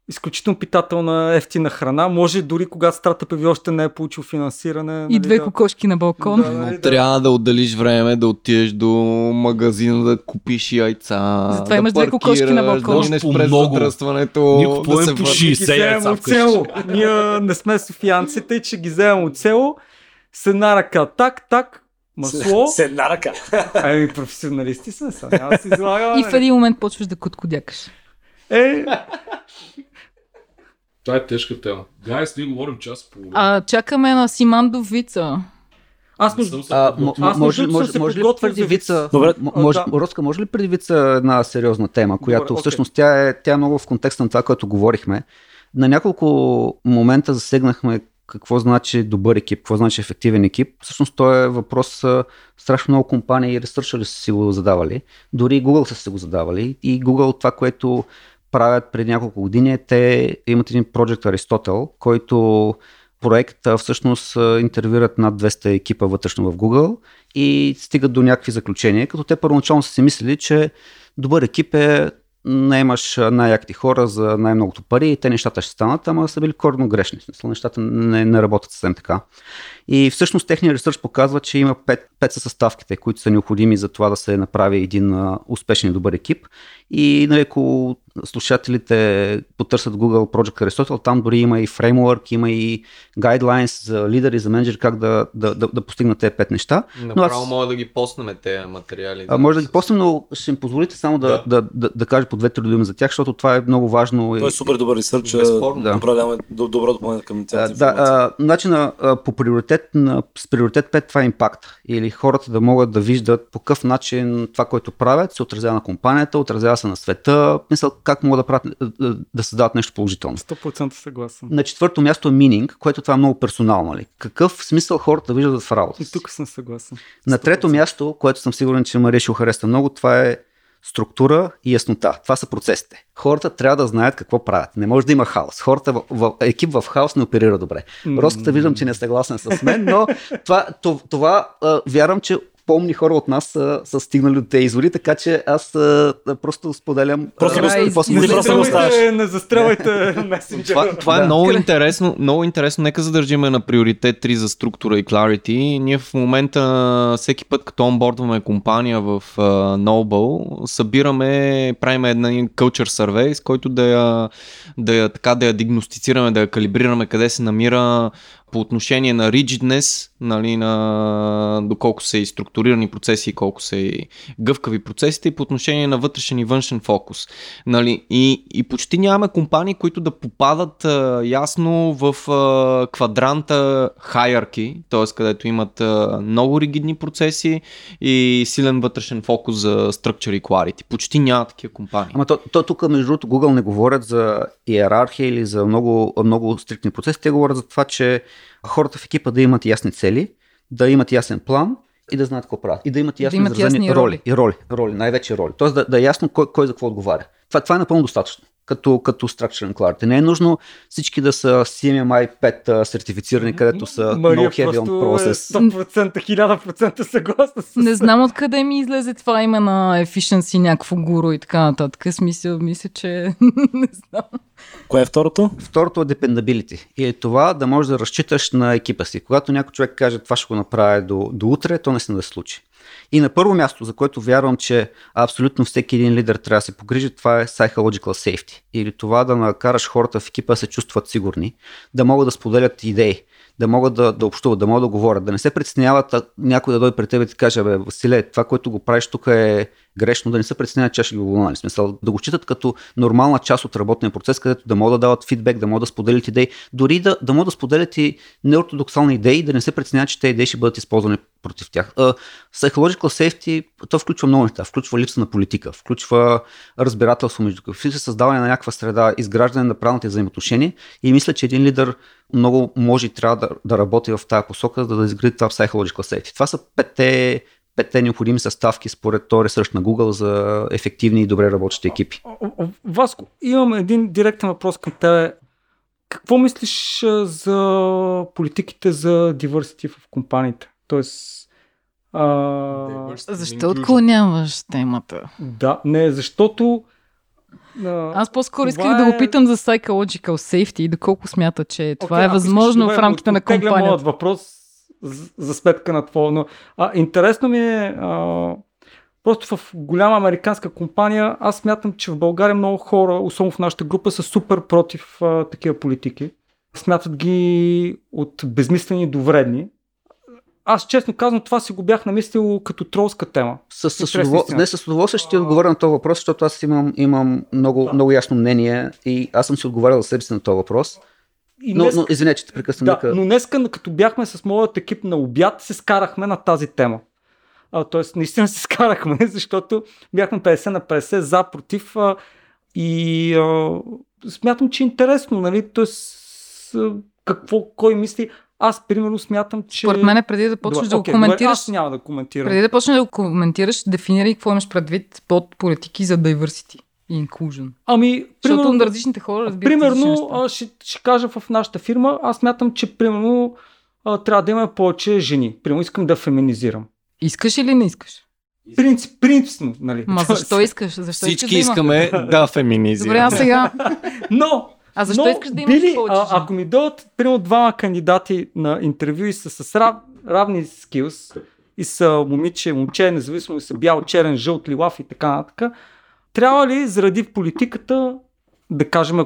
Изключително питателна, ефтина храна. Може дори когато стартъпът ви още не е получил финансиране. И две да. кокошки на балкон. Да, нали, да. трябва да отделиш време да отидеш до магазина да купиш яйца. Затова да имаш две кокошки на балкона. Да По много. задръстването. Ние купуваме да се по върнеш. 60 Ги вземем яйца от село. Ние не сме софиянци, тъй че ги вземем от село. С една ръка так, так, масло. С една ръка. Ами професионалисти сме са, няма да се излагаме. И в един момент почваш да куткодякаш. Е, Това е тежка тема. Гайс, ние говорим час половина. А, чакаме на Симандов Вица. аз между... съм се А, подготвил. м- Аз може, между другото се може ли преди за вица, Добре. може, да. Роска, може ли преди вица една сериозна тема, която Добре, всъщност тя е, тя е много в контекста на това, което говорихме. На няколко момента засегнахме какво значи добър екип, какво значи ефективен екип. Всъщност то е въпрос, страшно много компании и ресършали са си го задавали. Дори и Google са си го задавали. И Google това, което правят преди няколко години, е, те имат един проект Аристотел, който проект всъщност а, интервюират над 200 екипа вътрешно в Google и стигат до някакви заключения, като те първоначално са си мислили, че добър екип е наемаш а, най-яките хора за най-многото пари и те нещата ще станат, ама са били коренно грешни. Смисъл, нещата не, не работят съвсем така. И всъщност техният ресурс показва, че има 5, 5 са съставките, които са необходими за това да се направи един успешен и добър екип. И нали, ако слушателите потърсят Google Project Aristotle, там дори има и фреймворк, има и guidelines за лидери, за менеджери, как да, да, да, да постигнат тези 5 неща. Направо аз- мога да ги поснем тези материали. А, може да ги постим, но ще им позволите само да, да. Да, да, да кажа по две-три думи за тях, защото това е много важно. Той е супер добър ресърч. Да. Управляваме до- добро допълнение към цялата да, а, начина а, по приоритет, на, с приоритет 5 това е импакт. Или хората да могат да виждат по какъв начин това, което правят, се отразява на компанията, отразява се на света, мисъл как могат да, правят, да, да създават нещо положително. 100% съгласен. На четвърто място е мининг, което това е много персонално. Нали? Какъв смисъл хората виждат в работа? И тук съм съгласен. На трето място, което съм сигурен, че Мария ще хареса много, това е структура и яснота. Това са процесите. Хората трябва да знаят какво правят. Не може да има хаос. Хората в, в екип в хаос не оперира добре. Роската виждам, че не е съгласен с мен, но това, това, това вярвам, че по-умни хора от нас са, са стигнали до тези изводи, така че аз а, просто споделям. Просто а, го- какво съм не просто го оставяш. Не застрелвайте месенджера. Това, това е много интересно, много интересно. Нека задържиме на приоритет 3 за структура и clarity. Ние в момента всеки път като онбордваме компания в uh, Noble, събираме, правим една culture survey, с който да я, да я, така, да я диагностицираме, да я калибрираме къде се намира по отношение на rigidness, нали, на доколко са и структурирани процеси и колко са и гъвкави процесите и по отношение на вътрешен и външен фокус. Нали, и, и почти нямаме компании, които да попадат а, ясно в а, квадранта hierarchy, т.е. където имат а, много ригидни процеси и силен вътрешен фокус за structure и clarity. Почти няма такива компании. Ама то, то тук, между другото, Google не говорят за иерархия или за много, много стриктни процеси. Те говорят за това, че хората в екипа да имат ясни цели, да имат ясен план и да знаят какво правят. И да имат ясно имат изразени ясни роли. роли. И роли, роли, най-вече роли. Тоест да, да е ясно кой, кой за какво отговаря. Това, това е напълно достатъчно. Като, като structure and clarity. Не е нужно всички да са CMMI 5 а, сертифицирани, където са Мария no heavy on е process. 100%, 1000% съгласна с Не знам откъде ми излезе това име на efficiency, някакво гуру и така нататък. Смисъл, мисля, че не знам. Кое е второто? Второто е dependability. И е това да можеш да разчиташ на екипа си. Когато някой човек каже това ще го направя до, до утре, то не се да се случи. И на първо място, за което вярвам, че абсолютно всеки един лидер трябва да се погрижи, това е psychological safety. Или това да накараш хората в екипа да се чувстват сигурни, да могат да споделят идеи, да могат да, да общуват, да могат да говорят, да не се притесняват някой да дойде пред теб и ти каже, бе, Василе, това, което го правиш тук е грешно, да не се притесняват, че ще ги го нали? смисъл, да го читат като нормална част от работния процес, където да могат да дават фидбек, да могат да споделят идеи, дори да, да могат да споделят и неортодоксални идеи, да не се притесняват, че те идеи ще бъдат използвани против тях. Psychological safety, то включва много неща, включва липса на политика, включва разбирателство между включва създаване на някаква среда, изграждане на правилните взаимоотношения и мисля, че един лидер много може и трябва да, да работи в тази посока, за да изгради това psychological safety. Това са петте петте необходими съставки според този ресърч на Google за ефективни и добре работещи екипи. Васко, имам един директен въпрос към тебе. Какво мислиш за политиките за diversity в компаниите? Тоест, а, Защо отклоняваш темата? да, не, защото а, Аз по-скоро Това исках да е- го питам за psychological safety и доколко смята, че това Окей, е възможно в рамките на компанията. моят въпрос за, сметка на това. Но, а, интересно ми е, а, просто в голяма американска компания, аз смятам, че в България много хора, особено в нашата група, са супер против а, такива политики. Смятат ги от безмислени до вредни. Аз честно казвам, това си го бях намислил като тролска тема. С, с, удовол... не, с удоволствие ще ти отговоря на този въпрос, защото аз имам, имам много, много ясно мнение и аз съм си отговарял за себе си на този въпрос. И Но, днес- но извинете, че те прекъсвам. Да, нека- но днеска, като бяхме с моят екип на обяд, се скарахме на тази тема. А, тоест, наистина се скарахме, защото бяхме 50 на 50 за, против. А, и а, смятам, че е интересно, нали? Тоест, а, какво, кой мисли. Аз, примерно, смятам, че... Според мен, преди да почнеш Добре, да го добре, коментираш, Аз няма да коментирам. преди да почнеш да го коментираш, дефинирай какво имаш предвид под политики за diversity inclusion. Ами, Защото примерно, на различните хора разбират Примерно, а, ще, ще кажа в нашата фирма, аз мятам, че примерно а, трябва да има повече жени. Примерно искам да феминизирам. Искаш или не искаш? Принцип, принципно, нали? Ма защо искаш? Защо Всички искаш да има? искаме да феминизираме. Добре, а сега... Но, А защо но, искаш да имаш били, повече а, жени? ако ми дойдат, примерно, двама кандидати на интервю и са с рав, равни скилс и са момиче, момче, независимо и са бял, черен, жълт, лилав и така нататък, трябва ли заради политиката, да кажем,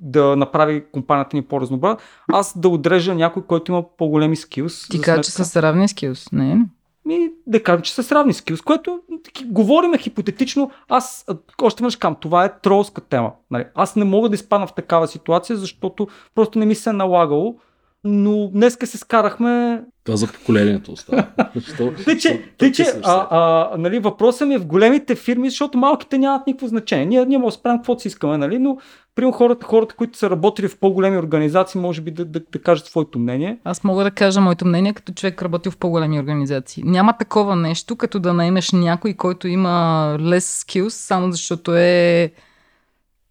да направи компанията ни по-разнообразна, аз да отрежа някой, който има по-големи скилс. Ти за кажа, че са равни скилс. Не, ми, да кажем, че са равни скилс, което таки, говориме хипотетично. Аз още веднъж кам, това е тролска тема. Нали? Аз не мога да изпадна в такава ситуация, защото просто не ми се е налагало. Но днеска се скарахме. Това за поколението остава. Тъй, че, тъй, че а, а, нали, въпросът ми е в големите фирми, защото малките нямат никакво значение. Ние, ние може да спрем каквото си искаме, нали? но при хората, хората, които са работили в по-големи организации, може би да, да, да кажат своето мнение. Аз мога да кажа моето мнение като човек работил в по-големи организации. Няма такова нещо, като да наемеш някой, който има less skills, само защото е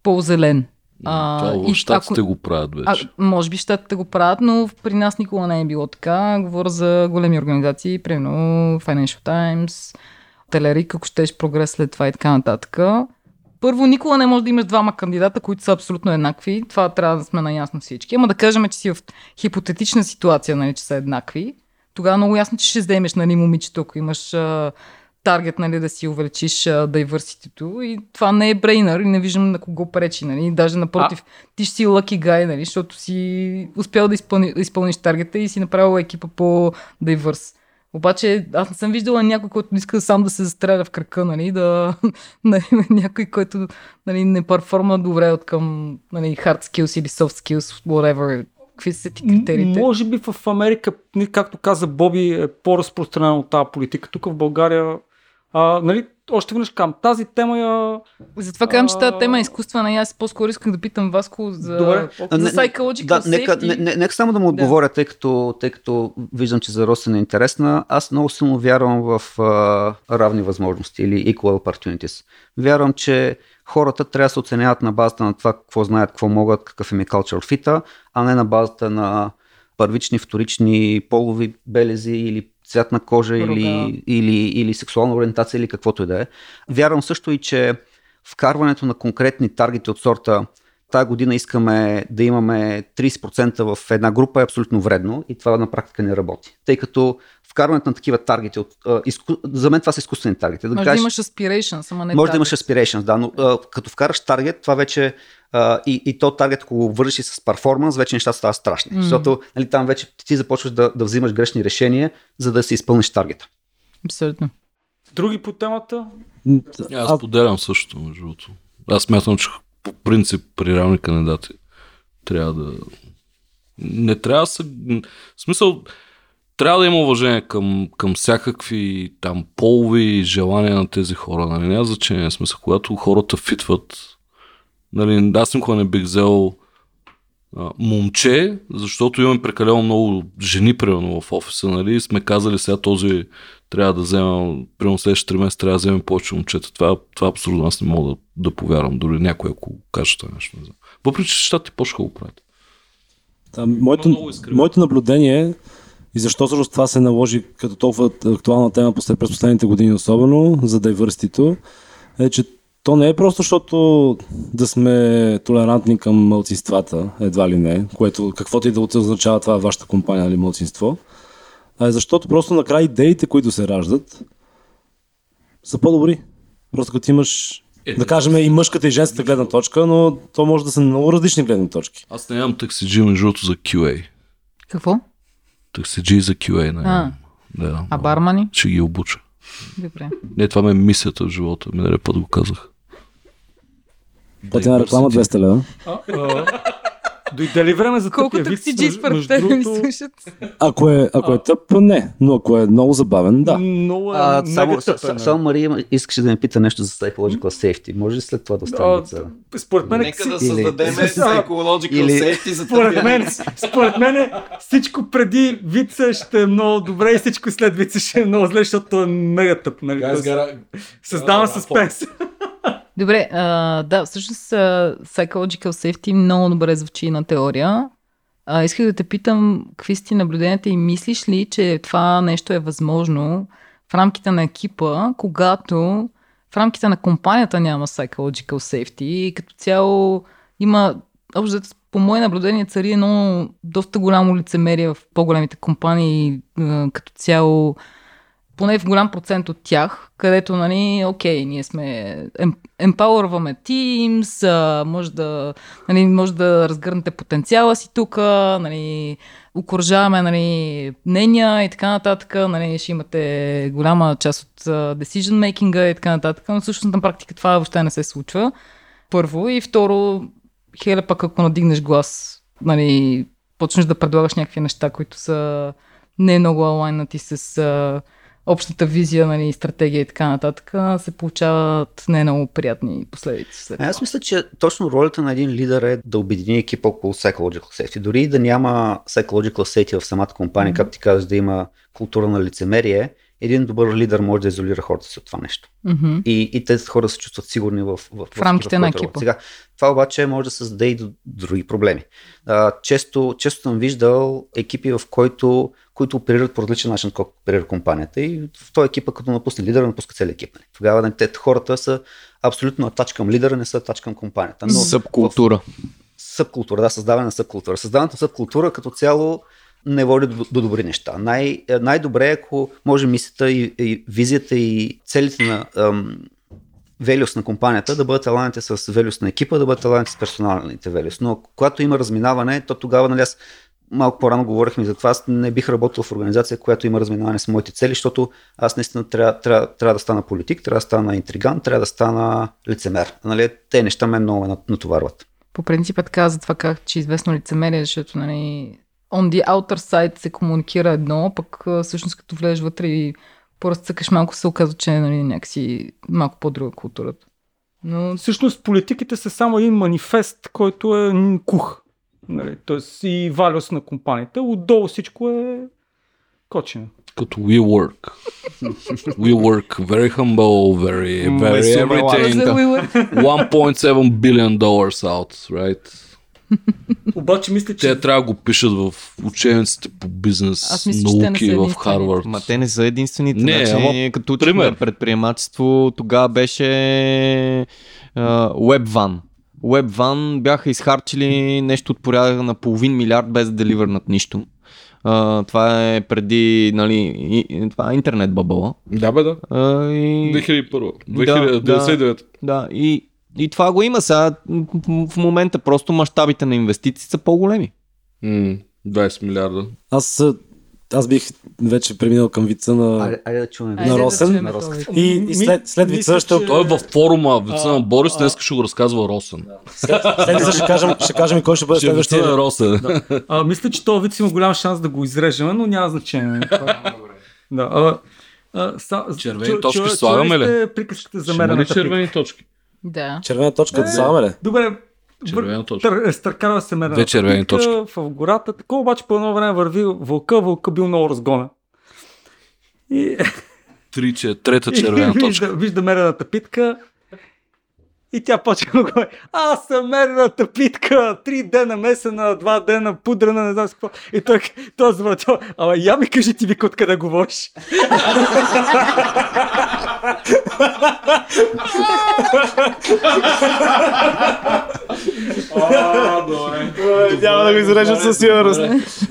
по-зелен. А, Това и щатите ако- го правят А, вече. може би щатите го правят, но при нас никога не е било така. Говоря за големи организации, примерно Financial Times, Телерик, ако щеш прогрес след това и така нататък. Първо, никога не може да имаш двама кандидата, които са абсолютно еднакви. Това трябва да сме наясно всички. Ама да кажем, че си в хипотетична ситуация, нали, че са еднакви. Тогава много ясно, че ще вземеш нали, момичето, ако имаш а, таргет нали, да си увеличиш а, diversity-то. И това не е брейнер и не виждам на кого пречи. Нали. Даже напротив, ти ще си лъки гай, нали, защото си успял да, изпълни, изпълниш таргета и си направил екипа по diverse. Обаче аз не съм виждала някой, който иска сам да се застреля в крака, нали, да нали, някой, който нали, не перформа добре от към нали, hard skills или soft skills, whatever. Какви са ти критериите? Може би в Америка, както каза Боби, е по-разпространена от тази политика. Тук в България, а, нали, още веднъж кам, тази тема я... Затова казвам, че тази тема е изкуствена и аз по-скоро исках да питам Васко за, Добре. За не- psychological Да, нека, не, не, нека само да му Да. отговоря, тъй, като, тъй като виждам, че за Росен е интересна. Аз много силно вярвам в а, равни възможности или equal opportunities. Вярвам, че хората трябва да се оценяват на базата на това какво знаят, какво могат, какъв им е culture fit а не на базата на първични, вторични полови белези или цвят на кожа или, или, или сексуална ориентация или каквото и да е. Вярвам също и, че вкарването на конкретни таргети от сорта тази година искаме да имаме 30% в една група е абсолютно вредно и това на практика не работи. Тъй като вкарването на такива таргети, от, а, изку... за мен това са изкуствени таргети. Може да имаш aspirations, ама не може да target. имаш aspirations, да, но а, като вкараш таргет, това вече а, и, и то таргет, ако го върши с перформанс, вече нещата стават страшни. М. Защото нали, там вече ти започваш да, да взимаш грешни решения, за да си изпълниш таргета. Абсолютно. Други по темата? Аз поделям също, между другото. Аз смятам, че по принцип при равни кандидати трябва да... Не трябва да се... В смисъл, трябва да има уважение към, към всякакви там полови желания на тези хора. Нали? Няма значение. В смисъл, когато хората фитват, нали, аз никога не бих взел а, момче, защото имаме прекалено много жени, примерно, в офиса, нали, и сме казали сега този трябва да взема, примерно следващите 3 месеца трябва да вземем повече момчета. Това, това е абсурдно, аз не мога да, да повярвам, дори някой, ако каже това нещо. Не знам. Въпреки, че щати по-ще го правят. А, моето, моето наблюдение и защо всъщност това се наложи като толкова актуална тема през последните години, особено за diversity е, че то не е просто защото да сме толерантни към мълцинствата, едва ли не, което каквото и да означава това е вашата компания или мълцинство, а е защото просто накрая идеите, които се раждат, са по-добри. Просто като имаш, да кажем, и мъжката и женската гледна точка, но то може да са много различни гледни точки. Аз не нямам таксиджи, между другото, за QA. Какво? Таксиджи за QA. Не, А. да, А бармани? Ще ги обуча. Добре. Не, това ме е мисията в живота. Миналия път го казах. Пътя на реклама 200 лева. Дойде ли време за Колко тъпия вид? таксиджи според теб ми другото, слушат? Ако е, ако е тъп, не. Но ако е много забавен, да. Много е А, само, тъпен, е. само Мария искаше да ме пита нещо за psychological safety. Може ли след това да остане А, вица? Според мен, Нека да Или- създадем psychological Или- safety за според мен, според мен всичко преди вица ще е много добре и всичко след вица ще е много зле, защото е мега тъп. Нали? Създава съспенс. Добре, а, да, всъщност psychological safety много добре звучи на теория. А, исках да те питам, какви са ти наблюденията и мислиш ли, че това нещо е възможно в рамките на екипа, когато в рамките на компанията няма psychological safety и като цяло има, общо по мое наблюдение цари едно доста голямо лицемерие в по-големите компании като цяло поне в голям процент от тях, където, нали, окей, ние сме, ем, емпауърваме Teams, може да, нали, може да разгърнете потенциала си тук, нали, окоръжаваме, нали, мнения и така нататък, нали, ще имате голяма част от decision making и така нататък, но всъщност на практика това въобще не се случва. Първо и второ, хеле пък ако надигнеш глас, нали, почнеш да предлагаш някакви неща, които са не много алайнати с общата визия, нали, стратегия и така нататък, се получават не много приятни последици. Аз мисля, че точно ролята на един лидер е да обедини екипа около psychological safety. Дори да няма psychological safety в самата компания, mm-hmm. както ти казваш, да има култура на лицемерие, един добър лидер може да изолира хората си от това нещо. Мгм. И, и тези хора се чувстват сигурни в, в, в, рамките в на който екипа. Сега, това обаче може да създаде и до други проблеми. А, често, често съм виждал екипи, в който, които оперират по различен начин, колко оперира компанията. И в този екипа, като напусне лидера, напуска целият екип. нали. Тогава нали, те, хората са абсолютно атач към лидера, не са атач към компанията. Но Събкултура. Събкултура, да, създаване на събкултура. Създаването на събкултура като цяло не води до, до добри неща. Най, най-добре е, ако може мисията и, и визията и целите на ам, на компанията да бъдат аланите с велюс на екипа, да бъдат аланите с персоналните велюс. Но когато има разминаване, то тогава, нали, аз малко по-рано говорихме за това, аз не бих работил в организация, която има разминаване с моите цели, защото аз наистина трябва, трябва, трябва да стана политик, трябва да стана интриган, трябва да стана лицемер. Нали, те неща мен много ме натоварват. По принцип е за това как, че известно лицемерие, защото нали, on the outer side се комуникира едно, пък всъщност като влезеш вътре и поразцъкаш малко се оказва, че нали, някакси малко по-друга културата. Но Всъщност политиките са само един манифест, който е кух. Нали, Тоест и валюс на компанията. Отдолу всичко е кочено. Като we work. we work very humble, very, very everything. 1.7 billion dollars out, right? Обаче мисля, че Те трябва да го пишат в учебниците по бизнес, Аз мисля, науки в. Харвард. Ма те не са единствените. Не, значи, ама, ние като пример. учихме предприемачество, тогава беше WebVan. WebVan бяха изхарчили нещо от порядъка на половин милиард без да деливърнат нищо. А, това е преди, нали, и, това е интернет бъбъла. Да, бе, да. А, и... 2001. Да, 2099. Да, и, и това го има сега. В момента просто мащабите на инвестиции са по-големи. М, 20 милиарда. Аз, аз бих вече преминал към вица на... Айде, айде да чуем. На да Росен? чуем На. Росен. И, и след, след мисля, вица ще... че- Той е във форума, вица на Борис, днес ще го разказва Росен. След, след вица ще кажем, ще кажем и кой ще бъде Ще следващия. на Росен. а, мисля, че този вид има голям шанс да го изрежем, но няма значение. да, а, а, са, Червени чу- точки чу- слагаме ли? приказката за Ще ли мерената червени точки? Да. Червена точка да слагаме ли? Добре, Червена точка. Тър, стъркава се мерената Две червени точки. В гората, такова обаче по едно време върви вълка, вълка бил много разгонен. И, Три, че, трета червена и точка. вижда, вижда мерената питка и тя почва да говори, аз съм мерената питка, три дена месена, два дена пудрена, не знам с какво. И той, той завъртял, ама я ми кажи ти вика откъде говориш. Няма да го изрежат със сигурност.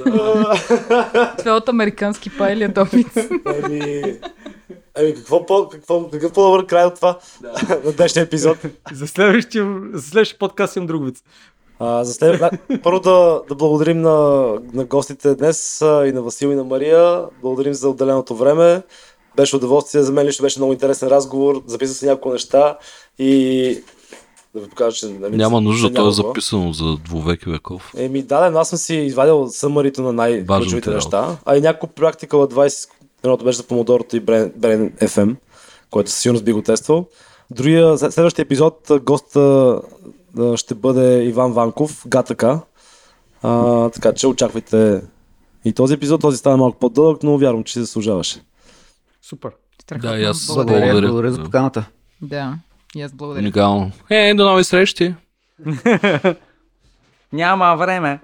Това е от американски пай или е? Ами, ами какво по, какво, какъв по-добър край от това на днешния епизод? За следващия, за следващия подкаст имам друг вид. А, за след... Първо да, да благодарим на, на гостите днес а, и на Васил и на Мария. Благодарим за отделеното време. Беше удоволствие, за мен лично беше много интересен разговор. Записах се няколко неща и да ви покажа, че... Нали, Няма нужда, то е записано за двувеки веков. Еми, да, да, аз съм си извадил съмарито на най-ключовите неща. А и няколко практика от 20, едното беше за Помодорото и Brain, Brain FM, който със сигурност би го тествал. Другия, след- следващия епизод, а, гост а, а, ще бъде Иван Ванков, ГАТАКА. А, така че очаквайте и този епизод. Този стана малко по-дълъг, но вярвам, че си заслужаваше. Супер. Да, и аз Благодаря. Благодаря, Благодаря. за Да. поканата. Да. И аз благодаря. Уникално. Е, до нови срещи! Няма време.